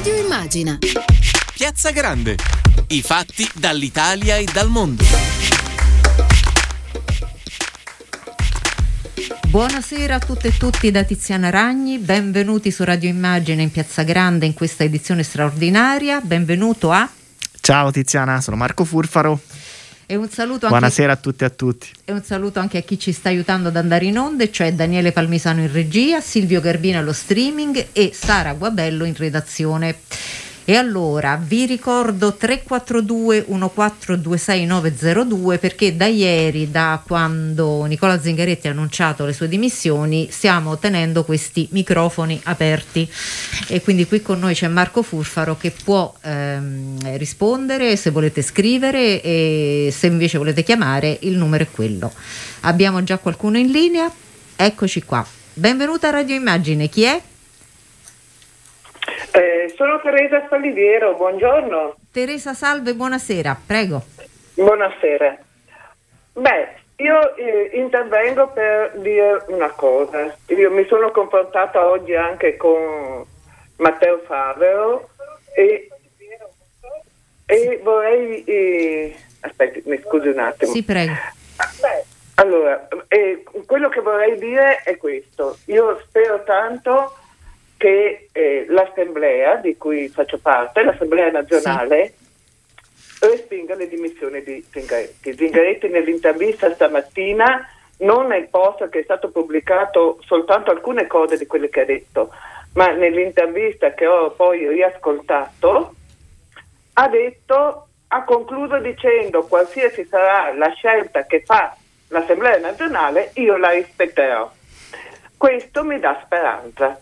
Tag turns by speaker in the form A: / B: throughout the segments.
A: Radio Immagina.
B: Piazza Grande. I fatti dall'Italia e dal mondo.
C: Buonasera a tutte e tutti da Tiziana Ragni, benvenuti su Radio Immagine in Piazza Grande in questa edizione straordinaria. Benvenuto a
D: Ciao Tiziana, sono Marco Furfaro.
C: E un saluto anche,
D: Buonasera a tutti e a tutti.
C: E un saluto anche a chi ci sta aiutando ad andare in onde, cioè Daniele Palmisano in regia, Silvio Garbino allo streaming e Sara Guabello in redazione. E allora vi ricordo 342 1426902 perché da ieri, da quando Nicola Zingaretti ha annunciato le sue dimissioni, stiamo tenendo questi microfoni aperti. E quindi qui con noi c'è Marco Furfaro che può ehm, rispondere se volete scrivere e se invece volete chiamare il numero è quello. Abbiamo già qualcuno in linea? Eccoci qua. Benvenuta a Radio Immagine, chi è?
E: Eh, sono Teresa Spalliviero, buongiorno.
C: Teresa Salve, buonasera, prego.
E: Buonasera. Beh, io eh, intervengo per dire una cosa. Io mi sono confrontata oggi anche con Matteo Favero e, e vorrei... Eh, aspetti, mi scusi un attimo.
C: Sì, prego.
E: Allora, eh, quello che vorrei dire è questo. Io spero tanto che eh, l'assemblea di cui faccio parte, l'assemblea nazionale, sì. respinga le dimissioni di Zingaretti. Zingaretti nell'intervista stamattina, non nel post che è stato pubblicato soltanto alcune cose di quelle che ha detto, ma nell'intervista che ho poi riascoltato, ha detto, ha concluso dicendo qualsiasi sarà la scelta che fa l'Assemblea nazionale, io la rispetterò. Questo mi dà speranza.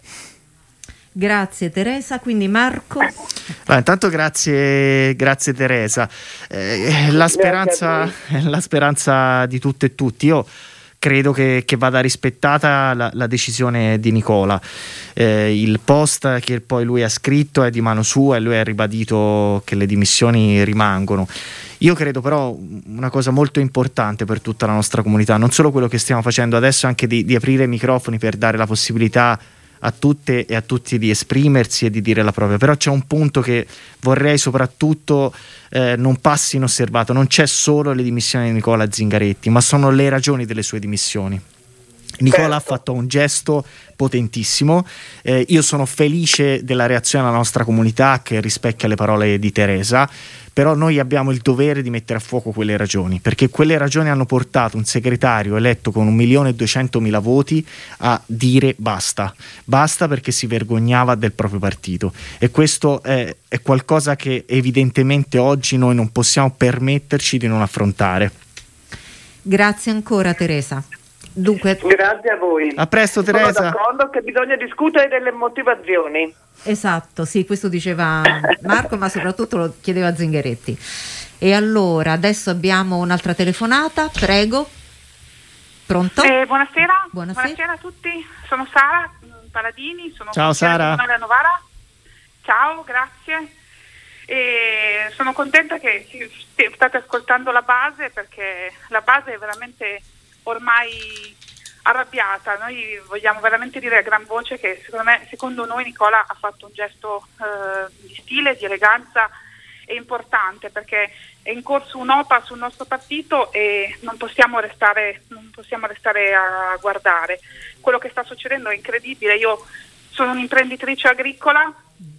C: Grazie Teresa, quindi Marco.
D: Allora, intanto grazie, grazie Teresa. Eh, la, speranza, la, speranza, di tutte e tutti. Io credo che, che vada rispettata la, la, decisione di Nicola. Eh, il post che poi lui ha scritto è di mano sua e lui ha ribadito che le dimissioni rimangono. Io credo però una cosa molto importante per tutta la nostra comunità, non solo quello che stiamo facendo adesso, anche di, di aprire i microfoni per dare la possibilità a tutte e a tutti di esprimersi e di dire la propria, però c'è un punto che vorrei soprattutto eh, non passi inosservato, non c'è solo le dimissioni di Nicola Zingaretti, ma sono le ragioni delle sue dimissioni. Nicola ha fatto un gesto potentissimo, eh, io sono felice della reazione della nostra comunità che rispecchia le parole di Teresa, però noi abbiamo il dovere di mettere a fuoco quelle ragioni, perché quelle ragioni hanno portato un segretario eletto con un milione e duecentomila voti a dire basta, basta perché si vergognava del proprio partito e questo è, è qualcosa che evidentemente oggi noi non possiamo permetterci di non affrontare.
C: Grazie ancora Teresa. Dunque,
E: Grazie a voi.
D: A presto Teresa.
E: Sono d'accordo che bisogna discutere delle motivazioni.
C: Esatto, sì, questo diceva Marco, ma soprattutto lo chiedeva Zingaretti. E allora, adesso abbiamo un'altra telefonata, prego. Pronto?
F: Eh, buonasera.
C: buonasera.
F: buonasera. a tutti, sono Sara Paladini, sono
D: Ciao Sara.
F: Novara. Ciao, grazie. E sono contenta che state ascoltando la base perché la base è veramente ormai arrabbiata. Noi vogliamo veramente dire a gran voce che secondo, me, secondo noi Nicola ha fatto un gesto eh, di stile, di eleganza e importante perché è in corso un'OPA sul nostro partito e non possiamo, restare, non possiamo restare a guardare. Quello che sta succedendo è incredibile. Io sono un'imprenditrice agricola,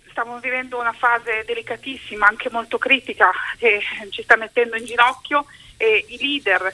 F: stiamo vivendo una fase delicatissima, anche molto critica, che ci sta mettendo in ginocchio e i leader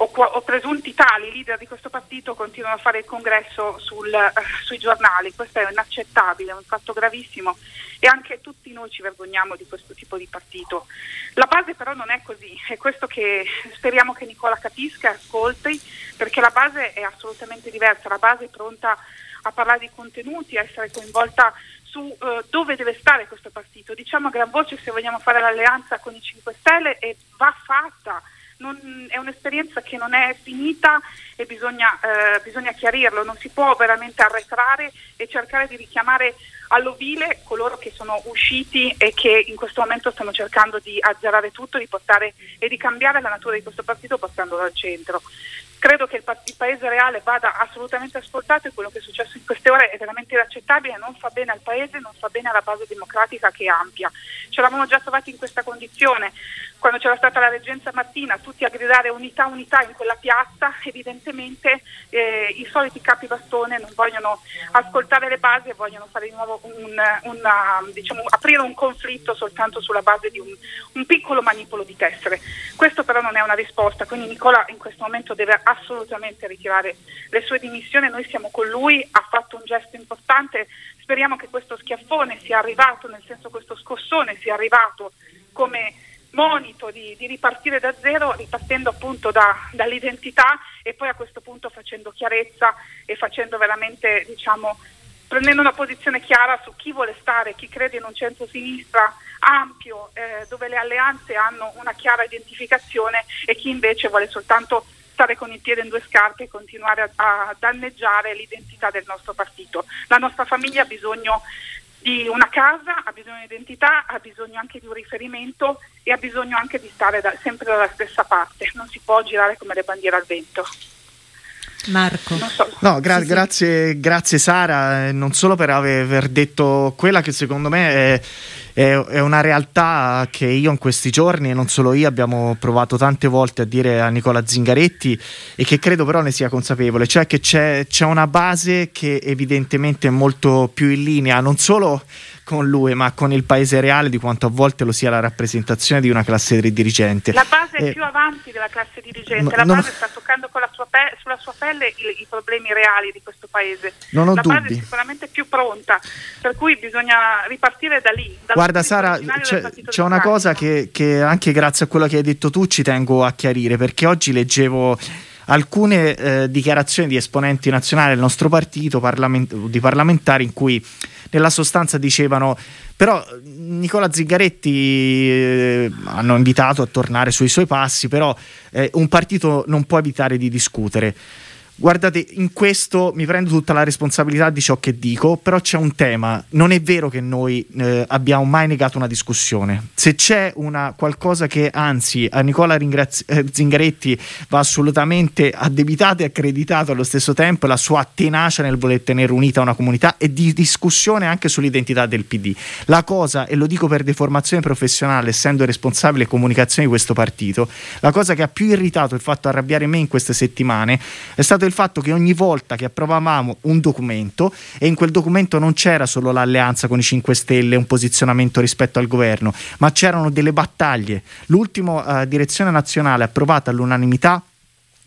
F: o, o, presunti tali leader di questo partito continuano a fare il congresso sul, eh, sui giornali. Questo è inaccettabile, è un fatto gravissimo e anche tutti noi ci vergogniamo di questo tipo di partito. La base però non è così, è questo che speriamo che Nicola capisca e ascolti, perché la base è assolutamente diversa, la base è pronta a parlare di contenuti, a essere coinvolta su uh, dove deve stare questo partito. Diciamo a gran voce se vogliamo fare l'alleanza con i 5 Stelle e va fatta non, è un'esperienza che non è finita e bisogna, eh, bisogna, chiarirlo, non si può veramente arretrare e cercare di richiamare all'ovile coloro che sono usciti e che in questo momento stanno cercando di azzerare tutto di portare, e di cambiare la natura di questo partito portandolo al centro. Credo che il, il, paese reale vada assolutamente ascoltato e quello che è successo in queste ore è veramente inaccettabile, non fa bene al paese, non fa bene alla base democratica che è ampia. Ci eravamo già trovati in questa condizione quando c'era stata la reggenza mattina, tutti a gridare unità, unità in quella piazza, evidentemente eh, i soliti capi bastone non vogliono ascoltare le basi e vogliono fare di nuovo un, una, diciamo, aprire un conflitto soltanto sulla base di un, un piccolo manipolo di tessere. Questo però non è una risposta, quindi Nicola in questo momento deve assolutamente ritirare le sue dimissioni, noi siamo con lui, ha fatto un gesto importante, speriamo che questo schiaffone sia arrivato, nel senso questo scossone sia arrivato come monito di, di, ripartire da zero, ripartendo appunto da, dall'identità e poi a questo punto facendo chiarezza e facendo veramente, diciamo, prendendo una posizione chiara su chi vuole stare, chi crede in un centro-sinistra ampio, eh, dove le alleanze hanno una chiara identificazione e chi invece vuole soltanto stare con il piede in due scarpe e continuare a, a danneggiare l'identità del nostro partito. La nostra famiglia ha bisogno di una casa, ha bisogno di identità, ha bisogno anche di un riferimento e ha bisogno anche di stare da, sempre dalla stessa parte, non si può girare come le bandiere al vento.
C: Marco.
D: So. No, gra- sì, grazie, sì. grazie Sara, eh, non solo per aver detto quella che secondo me è, è, è, una realtà che io in questi giorni, e non solo io, abbiamo provato tante volte a dire a Nicola Zingaretti e che credo però ne sia consapevole, cioè che c'è, c'è una base che evidentemente è molto più in linea, non solo con lui, ma con il paese reale di quanto a volte lo sia la rappresentazione di una classe dirigente.
F: La base è eh, più avanti della classe dirigente, la base sta toccando sua pe- sulla sua pelle i-, i, problemi reali di questo paese.
D: Non ho
F: la
D: dubbi.
F: base è sicuramente più pronta, per cui bisogna ripartire da lì.
D: Guarda Sara, c'è, c'è una cosa che, che anche grazie a quello che hai detto tu ci tengo a chiarire, perché oggi leggevo alcune eh, dichiarazioni di esponenti nazionali del nostro partito, parlament- di parlamentari, in cui nella sostanza dicevano però Nicola Zingaretti eh, hanno invitato a tornare sui suoi passi, però eh, un partito non può evitare di discutere. Guardate, in questo mi prendo tutta la responsabilità di ciò che dico, però c'è un tema. Non è vero che noi eh, abbiamo mai negato una discussione. Se c'è una, qualcosa che anzi a Nicola Ringrazi- eh, Zingaretti va assolutamente addebitato e accreditato allo stesso tempo, la sua tenacia nel voler tenere unita una comunità e di discussione anche sull'identità del PD. La cosa, e lo dico per deformazione professionale, essendo responsabile comunicazione di questo partito, la cosa che ha più irritato e fatto arrabbiare me in queste settimane è stato il fatto che ogni volta che approvavamo un documento e in quel documento non c'era solo l'alleanza con i 5 Stelle, un posizionamento rispetto al governo, ma c'erano delle battaglie. L'ultima eh, direzione nazionale approvata all'unanimità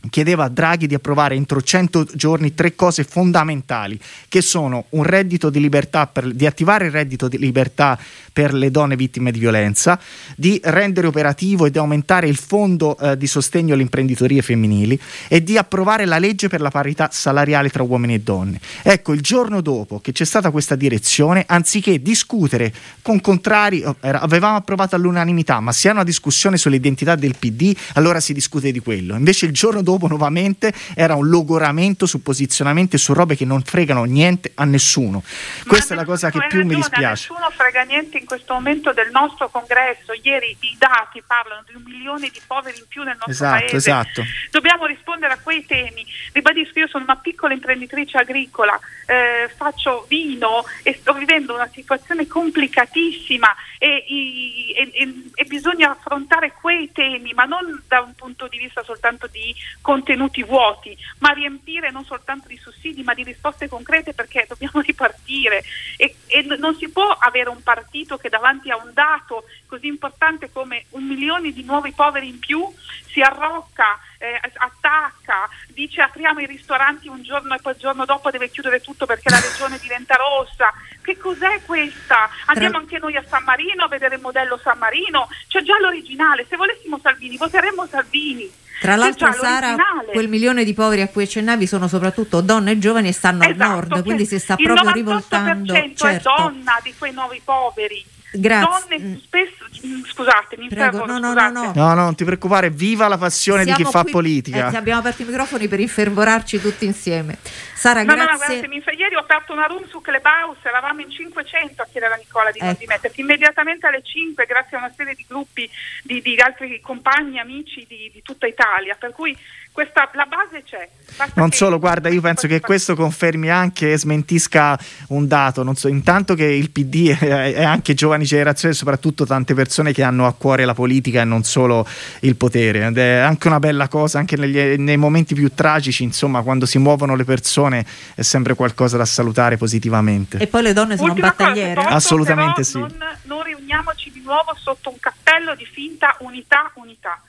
D: chiedeva a Draghi di approvare entro 100 giorni tre cose fondamentali che sono un reddito di libertà per, di attivare il reddito di libertà per le donne vittime di violenza, di rendere operativo e di aumentare il fondo eh, di sostegno alle imprenditorie femminili e di approvare la legge per la parità salariale tra uomini e donne. Ecco, il giorno dopo che c'è stata questa direzione, anziché discutere con contrari, oh, avevamo approvato all'unanimità, ma se è una discussione sull'identità del PD, allora si discute di quello. Invece il giorno dopo nuovamente era un logoramento su posizionamenti e su robe che non fregano niente a nessuno. Questa ma è la cosa che più ragione, mi dispiace.
F: Nessuno frega niente in questo momento del nostro congresso, ieri i dati parlano di un milione di poveri in più nel nostro
D: esatto,
F: paese.
D: Esatto.
F: Dobbiamo rispondere a quei temi. Ribadisco, io sono una piccola imprenditrice agricola, eh, faccio vino e sto vivendo una situazione complicatissima e, e, e, e, bisogna affrontare quei temi, ma non da un punto di vista soltanto di contenuti vuoti, ma riempire non soltanto di sussidi, ma di risposte concrete perché dobbiamo ripartire e, non si può avere un partito che davanti a un dato così importante come un milione di nuovi poveri in più si arrocca, eh, attacca, dice apriamo i ristoranti un giorno e poi il giorno dopo deve chiudere tutto perché la regione diventa rossa. Che cos'è questa? Andiamo anche noi a San Marino a vedere il modello San Marino, c'è già l'originale, se volessimo Salvini voteremmo Salvini.
C: Tra l'altro, Sara, quel milione di poveri a cui accennavi sono soprattutto donne e giovani e stanno
F: esatto,
C: al nord, quindi si sta proprio rivoltando.
F: Il 98%
C: certo.
F: è donna di quei nuovi poveri.
C: Grazie.
F: donne spesso, mm, scusate, mi
C: Prego,
F: fermo,
C: no, no,
F: scusate.
C: no, no.
D: No, no, non ti preoccupare, viva la passione di chi fa politica.
C: eh, abbiamo aperto i microfoni per infervorarci tutti insieme. Sara,
F: No, no, no,
C: grazie.
F: guardate, mi fa- ieri ho aperto una room su Clubhouse, eravamo in 500 a chiedere a Nicola di non
C: Ecco.
F: dimettersi. Immediatamente alle 5, grazie a una serie di gruppi di, di altri compagni, amici di, di tutta Italia. Per cui questa, la base c'è. Basta
D: Non
F: che-
D: solo, guarda, io penso che questo confermi anche e smentisca un dato. Non so, intanto che il PD è, è anche giovani generazioni, soprattutto tante persone che hanno a cuore la politica e non solo il potere. Ed è anche una bella cosa, anche negli- nei momenti più tragici, insomma, quando si muovono le persone, è sempre qualcosa da salutare positivamente.
C: E poi le donne sono
F: Ultima cosa,
C: battagliere.
F: se posso,
D: Assolutamente
F: però
D: sì.
F: Non, non riuniamoci di nuovo sotto un cappello di finta unità, unità.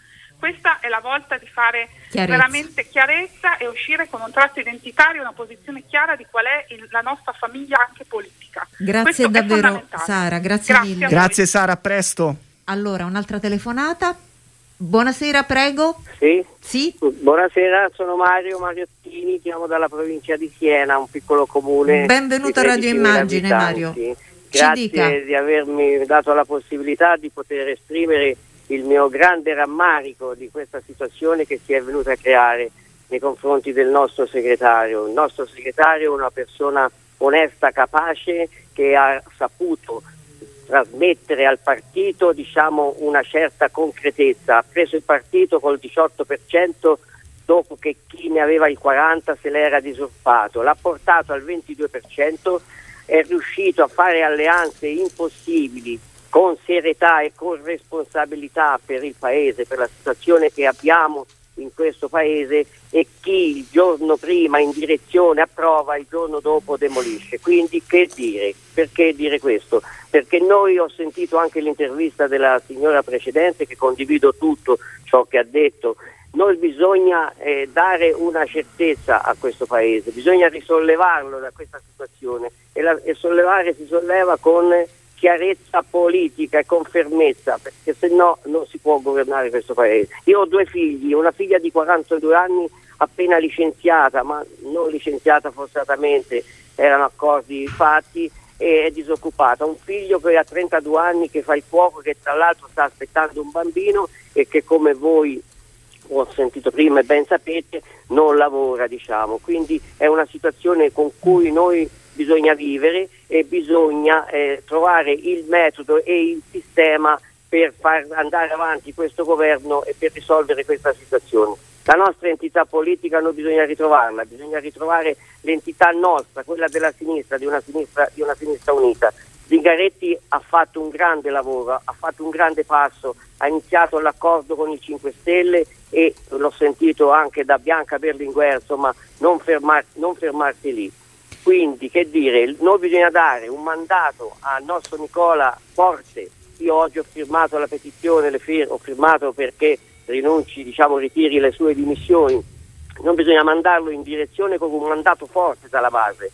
F: Questa è la volta di fare
C: Chiarezza.
F: veramente chiarezza e uscire con un tratto identitario, una posizione chiara di qual è il- la nostra famiglia anche politica.
C: Grazie
F: Questo
C: davvero. Sara, grazie mille.
F: a voi.
D: Grazie Sara, a presto.
C: Allora, un'altra telefonata. Buonasera, prego.
A: Sì,
C: Sì?
A: buonasera, sono Mario Mariottini, chiamo dalla provincia di Siena, un piccolo comune.
C: Benvenuto a
A: di
C: Radio
A: 13.000
C: Immagine,
A: abitanti.
C: Mario. Ci
A: Grazie
C: dica.
A: di avermi dato la possibilità di poter esprimere il mio grande rammarico di questa situazione che si è venuta a creare nei confronti del nostro segretario. Il nostro segretario è una persona onesta, capace, che ha saputo trasmettere al partito diciamo, una certa concretezza. Ha preso il partito col 18% dopo che chi ne aveva il 40% se l'era disurpato, l'ha portato al 22%, è riuscito a fare alleanze impossibili con serietà e con responsabilità per il Paese, per la situazione che abbiamo in questo Paese e chi il giorno prima in direzione approva, il giorno dopo demolisce. Quindi che dire? Perché dire questo? Perché noi ho sentito anche l'intervista della signora precedente che condivido tutto ciò che ha detto. Noi bisogna eh, dare una certezza a questo Paese, bisogna risollevarlo da questa situazione e, la, e sollevare si solleva con chiarezza politica e con fermezza, perché se no non si può governare questo paese. Io ho due figli, una figlia di 42 anni appena licenziata, ma non licenziata forzatamente, erano accordi fatti e è disoccupata. Un figlio che ha 32 anni che fa il fuoco, che tra l'altro sta aspettando un bambino e che come voi ho sentito prima e ben sapete non lavora, diciamo. Quindi è una situazione con cui noi bisogna vivere e bisogna eh, trovare il metodo e il sistema per far andare avanti questo governo e per risolvere questa situazione. La nostra entità politica non bisogna ritrovarla, bisogna ritrovare l'entità nostra, quella della sinistra, di una sinistra, di una sinistra unita. Zingaretti ha fatto un grande lavoro, ha fatto un grande passo, ha iniziato l'accordo con i 5 Stelle e l'ho sentito anche da Bianca Berlinguer, insomma non, fermar, non fermarsi lì. Quindi che dire, noi bisogna dare un mandato al nostro Nicola forte. Io oggi ho firmato la petizione, fir- ho firmato perché rinunci, diciamo, ritiri le sue dimissioni. Non bisogna mandarlo in direzione con un mandato forte dalla base,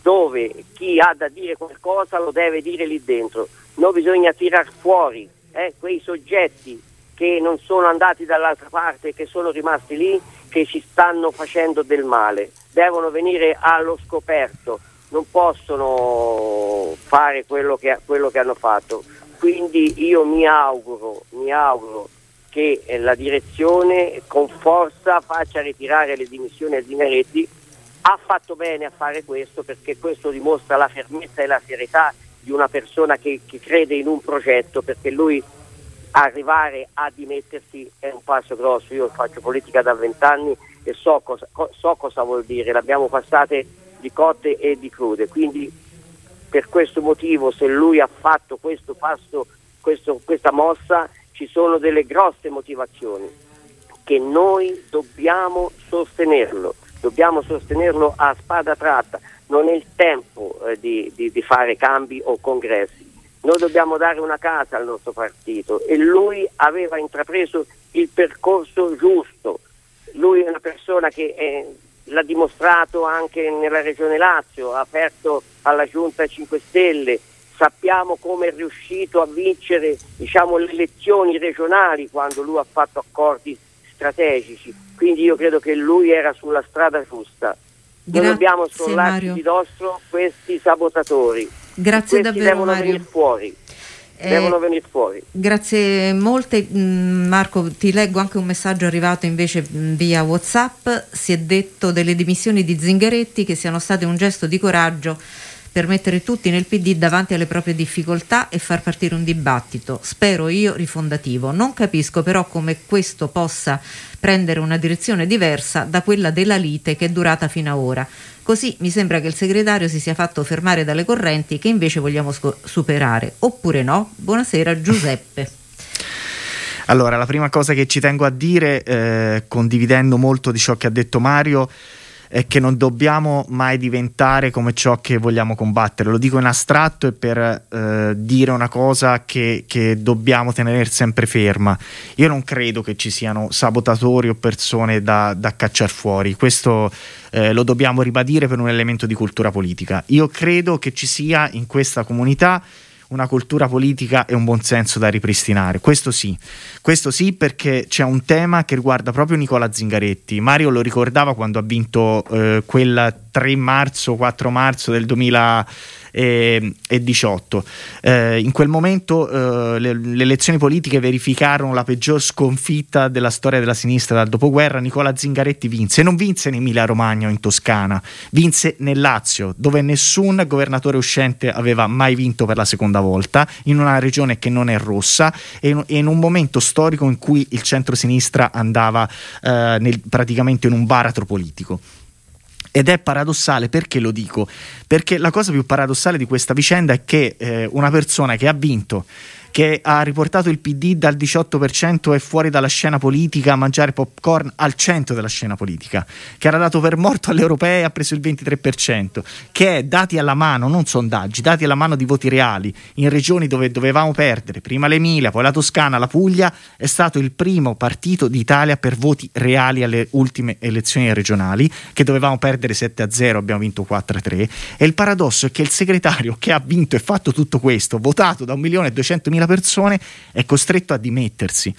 A: dove chi ha da dire qualcosa lo deve dire lì dentro. Non bisogna tirar fuori eh, quei soggetti che non sono andati dall'altra parte, che sono rimasti lì, che ci stanno facendo del male. Devono venire allo scoperto, non possono fare quello che, quello che hanno fatto. Quindi io mi auguro, mi auguro che eh, la direzione con forza faccia ritirare le dimissioni a Zingaretti. Ha fatto bene a fare questo perché questo dimostra la fermezza e la serietà di una persona che, che crede in un progetto, perché lui arrivare a dimettersi è un passo grosso. Io faccio politica da vent'anni e so cosa, so cosa vuol dire, l'abbiamo passate di cotte e di crude. Quindi per questo motivo se lui ha fatto questo passo, questo, questa mossa, ci sono delle grosse motivazioni che noi dobbiamo sostenerlo, dobbiamo sostenerlo a spada tratta. Non è il tempo eh, di, di, di fare cambi o congressi. Noi dobbiamo dare una casa al nostro partito e lui aveva intrapreso il percorso giusto. Lui è una persona che è, l'ha dimostrato anche nella regione Lazio, ha aperto alla giunta 5 Stelle, sappiamo come è riuscito a vincere diciamo, le elezioni regionali quando lui ha fatto accordi strategici. Quindi io credo che lui era sulla strada giusta. Noi
C: Grazie,
A: dobbiamo scrollarci
C: Mario.
A: di dosso questi sabotatori.
C: Grazie
A: questi
C: davvero
A: devono
C: Mario.
A: venire fuori. Eh, devono venire fuori.
C: Grazie molte. Mm, Marco, ti leggo anche un messaggio arrivato invece mm, via Whatsapp. Si è detto delle dimissioni di Zingaretti che siano state un gesto di coraggio per mettere tutti nel PD davanti alle proprie difficoltà e far partire un dibattito, spero io rifondativo. Non capisco però come questo possa prendere una direzione diversa da quella della lite che è durata fino ad ora. Così mi sembra che il segretario si sia fatto fermare dalle correnti che invece vogliamo sco- superare. Oppure no? Buonasera Giuseppe.
D: Allora, la prima cosa che ci tengo a dire, eh, condividendo molto di ciò che ha detto Mario, è che non dobbiamo mai diventare come ciò che vogliamo combattere. Lo dico in astratto e per eh, dire una cosa che, che, dobbiamo tenere sempre ferma. Io non credo che ci siano sabotatori o persone da, da cacciare fuori. Questo eh, lo dobbiamo ribadire per un elemento di cultura politica. Io credo che ci sia in questa comunità una cultura politica e un buon senso da ripristinare. Questo sì, questo sì perché c'è un tema che riguarda proprio Nicola Zingaretti. Mario lo ricordava quando ha vinto eh, quel 3 marzo, 4 marzo del 2000 e, e 18. Eh, in quel momento eh, le, le, elezioni politiche verificarono la peggior sconfitta della storia della sinistra dal dopoguerra. Nicola Zingaretti vinse, non vinse in Emilia Romagna o in Toscana, vinse nel Lazio, dove nessun governatore uscente aveva mai vinto per la seconda volta, in una regione che non è rossa e in, e in un momento storico in cui il centro-sinistra andava eh, nel, praticamente in un baratro politico. Ed è paradossale perché lo dico? Perché la cosa più paradossale di questa vicenda è che eh, una persona che ha vinto che ha riportato il PD dal 18% e fuori dalla scena politica a mangiare popcorn al centro della scena politica, che era dato per morto alle europee e ha preso il 23%, che è dati alla mano, non sondaggi, dati alla mano di voti reali in regioni dove dovevamo perdere, prima l'Emilia, poi la Toscana, la Puglia, è stato il primo partito d'Italia per voti reali alle ultime elezioni regionali, che dovevamo perdere 7-0, abbiamo vinto 4-3 e il paradosso è che il segretario che ha vinto e fatto tutto questo, votato da 1.200.000 persone, è costretto a dimettersi.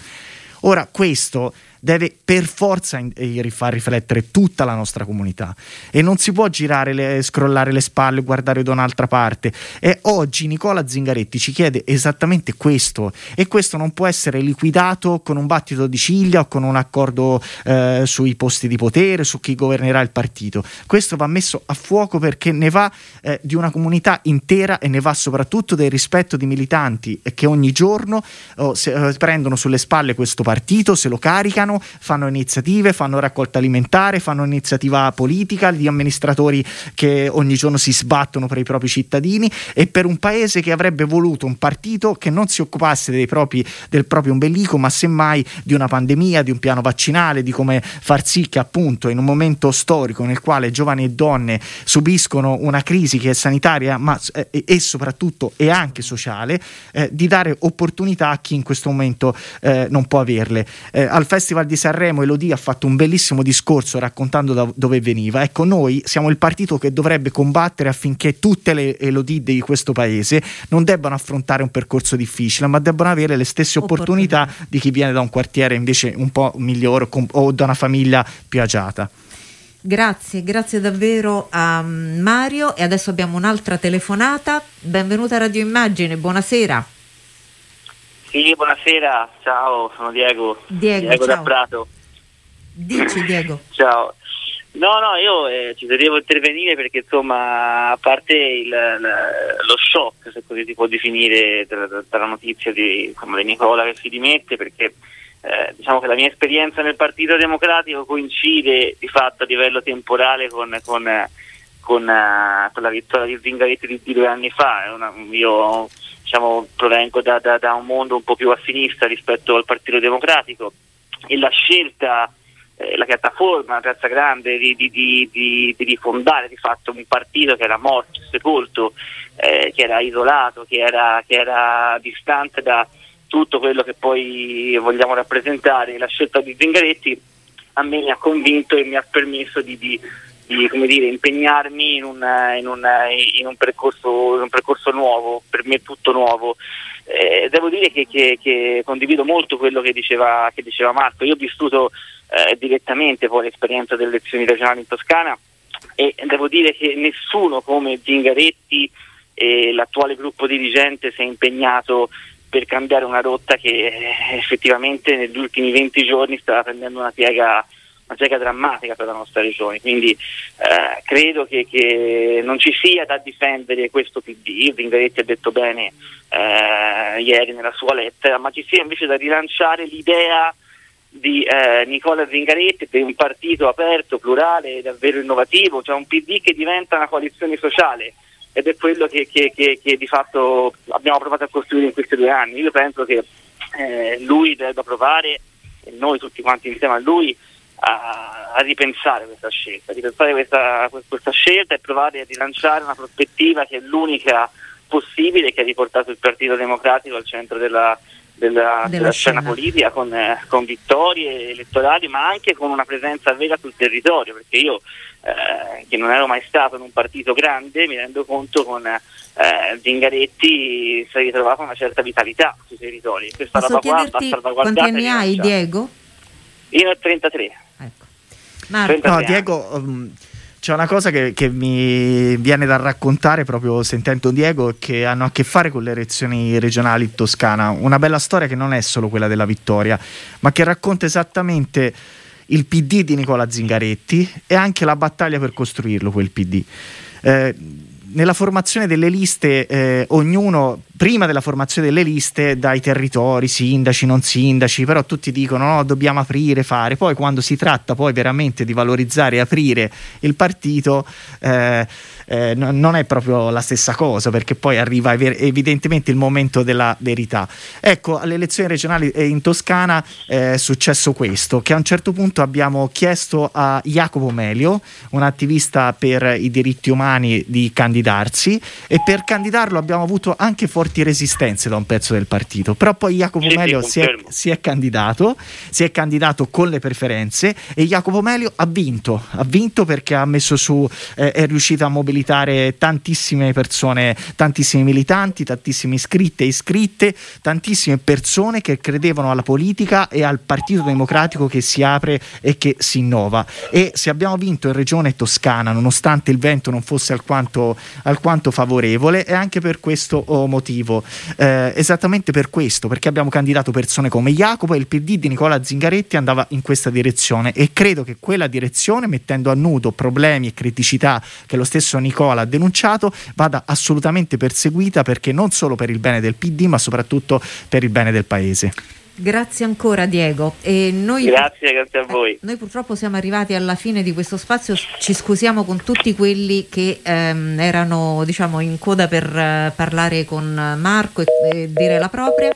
D: Ora, questo deve per forza in, far riflettere tutta la nostra comunità e non si può girare, le, scrollare le spalle guardare da un'altra parte. E oggi Nicola Zingaretti ci chiede esattamente questo e questo non può essere liquidato con un battito di ciglia o con un accordo eh, sui posti di potere, su chi governerà il partito. Questo va messo a fuoco perché ne va eh, di una comunità intera e ne va soprattutto del rispetto di militanti che ogni giorno oh, se, eh, prendono sulle spalle questo partito, se lo caricano lavorano, fanno iniziative, fanno raccolta alimentare, fanno iniziativa politica, gli amministratori che ogni giorno si sbattono per i propri cittadini e per un paese che avrebbe voluto un partito che non si occupasse propri, del proprio ombelico, ma semmai di una pandemia, di un piano vaccinale, di come far sì che appunto in un momento storico nel quale giovani e donne subiscono una crisi che è sanitaria ma, eh, e soprattutto e anche sociale, eh, di dare opportunità a chi in questo momento eh, non può averle. Eh, al Festival Festival di Sanremo Elodie ha fatto un bellissimo discorso raccontando da dove veniva. Ecco, noi siamo il partito che dovrebbe combattere affinché tutte le Elodie di questo paese non debbano affrontare un percorso difficile, ma debbano avere le stesse opportunità, opportunità di chi viene da un quartiere invece un po' migliore o da una famiglia più agiata.
C: Grazie, grazie davvero a Mario e adesso abbiamo un'altra telefonata. Benvenuta a Radio Immagine, buonasera.
G: Sì, buonasera, ciao, sono Diego.
C: Diego, Diego
G: da Prato.
C: Dici Diego.
G: ciao. No, no, io eh, ci devo intervenire perché insomma, a parte il, lo shock, se così si può definire, dalla notizia di, insomma, di, Nicola che si dimette, perché eh, diciamo che la mia esperienza nel Partito Democratico coincide di fatto a livello temporale con, con, con, uh, con la vittoria di Zingaretti di, di due anni fa. Una, io diciamo, provengo da, da, da, un mondo un po' più a sinistra rispetto al Partito Democratico. E la scelta, eh, la piattaforma, la piazza grande di, di, di, di, rifondare di fatto un partito che era morto, sepolto, eh, che era isolato, che era, che era distante da tutto quello che poi vogliamo rappresentare, la scelta di Zingaretti a me mi ha convinto e mi ha permesso di, di, di dire, impegnarmi in un, in, un, in, un percorso, in un, percorso, nuovo, per me tutto nuovo. Eh, devo dire che, che, che, condivido molto quello che diceva, che diceva Marco. Io ho vissuto eh, direttamente poi l'esperienza delle elezioni regionali in Toscana e devo dire che nessuno come Zingaretti e l'attuale gruppo dirigente si è impegnato per cambiare una rotta che eh, effettivamente negli ultimi 20 giorni stava prendendo una piega, una piega drammatica per la nostra regione. Quindi eh, credo che, che, non ci sia da difendere questo PD, Zingaretti ha detto bene eh, ieri nella sua lettera, ma ci sia invece da rilanciare l'idea di eh, Nicola Zingaretti per un partito aperto, plurale, davvero innovativo, cioè un PD che diventa una coalizione sociale ed è quello che, che, che, che, di fatto abbiamo provato a costruire in questi due anni. Io penso che eh, lui debba provare, e noi tutti quanti insieme a lui, a, a ripensare questa scelta, a ripensare questa, questa, scelta e provare a rilanciare una prospettiva che è l'unica possibile che ha riportato il Partito Democratico al centro della, della, della scena politica con, eh, con, vittorie elettorali ma anche con una presenza vera sul territorio perché io eh, che non ero mai stato in un partito grande mi rendo conto con eh, Zingaretti si è ritrovata una certa vitalità sui territori. Questa
C: Posso roba qua va quanti anni hai Diego?
G: Io ho 33
C: ecco.
D: Marco. No, Diego um, c'è una cosa che, che, mi viene da raccontare proprio sentendo Diego che hanno a che fare con le elezioni regionali in Toscana. Una bella storia che non è solo quella della vittoria, ma che racconta esattamente il PD di Nicola Zingaretti e anche la battaglia per costruirlo quel PD. Eh, nella formazione delle liste, eh, ognuno prima della formazione delle liste dai territori, sindaci, non sindaci, però tutti dicono no, dobbiamo aprire, fare. Poi quando si tratta poi veramente di valorizzare e aprire il partito, eh, eh, no, non è proprio la stessa cosa perché poi arriva evidentemente il momento della verità. Ecco, alle elezioni regionali eh, in Toscana è successo questo, che a un certo punto abbiamo chiesto a Jacopo Melio, un attivista per i diritti umani, di candidarsi e per candidarlo abbiamo avuto anche forti resistenze da un pezzo del partito, però poi Jacopo sì, Melio si è, si è, candidato, si è candidato con le preferenze e Jacopo Melio ha vinto, ha vinto perché ha messo su, eh, è riuscito a mobilitare tantissime persone, tantissimi militanti, tantissime iscritte e iscritte, tantissime persone che credevano alla politica e al Partito Democratico che si apre e che si innova. E se abbiamo vinto in regione toscana, nonostante il vento non fosse alquanto, alquanto favorevole, è anche per questo motivo. Eh, esattamente per questo, perché abbiamo candidato persone come Jacopo e il PD di Nicola Zingaretti andava in questa direzione e credo che quella direzione, mettendo a nudo problemi e criticità che lo stesso Nicola ha denunciato vada assolutamente perseguita perché non solo per il bene del PD ma soprattutto per il bene del Paese.
C: Grazie ancora Diego.
G: Noi, grazie, grazie a voi. Eh,
C: noi purtroppo siamo arrivati alla fine di questo spazio, ci scusiamo con tutti quelli che ehm, erano diciamo, in coda per eh, parlare con Marco e, e dire la propria.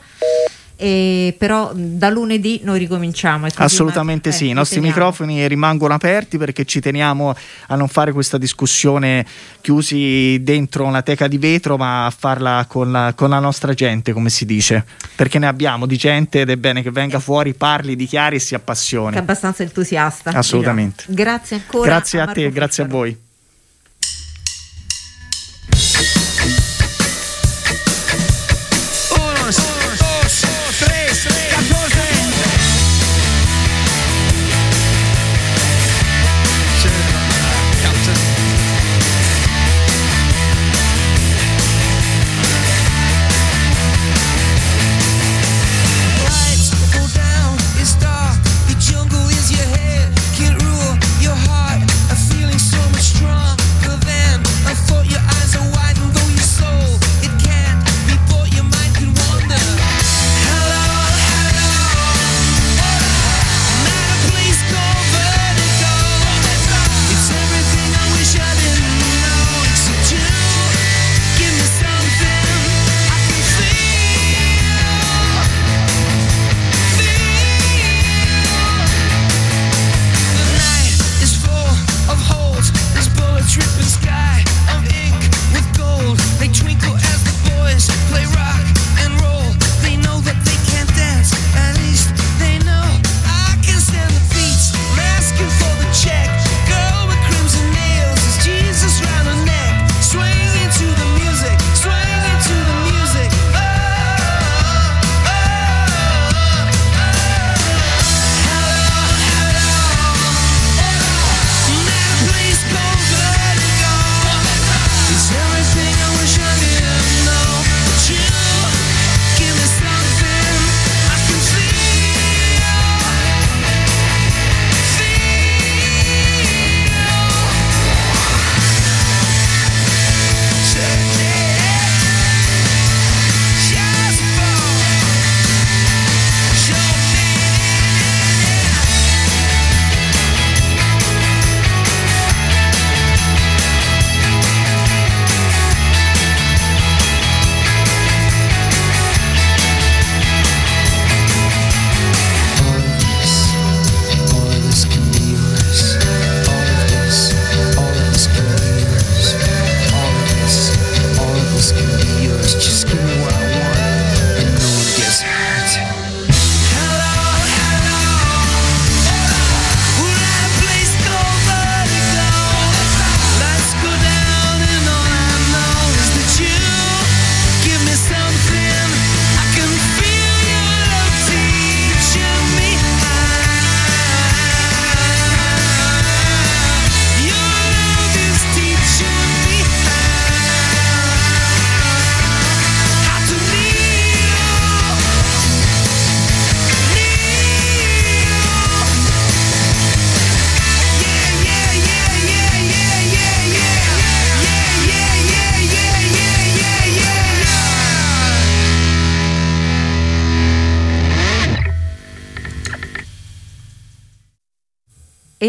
C: E però da lunedì noi ricominciamo.
D: Assolutamente sì, eh, i nostri microfoni rimangono aperti perché ci teniamo a non fare questa discussione chiusi dentro una teca di vetro, ma a farla con la, con la nostra gente, come si dice, perché ne abbiamo di gente ed è bene che venga fuori, parli, dichiari e si appassioni.
C: Che è abbastanza entusiasta.
D: Assolutamente.
C: Grazie ancora.
D: Grazie a, a te, grazie a voi.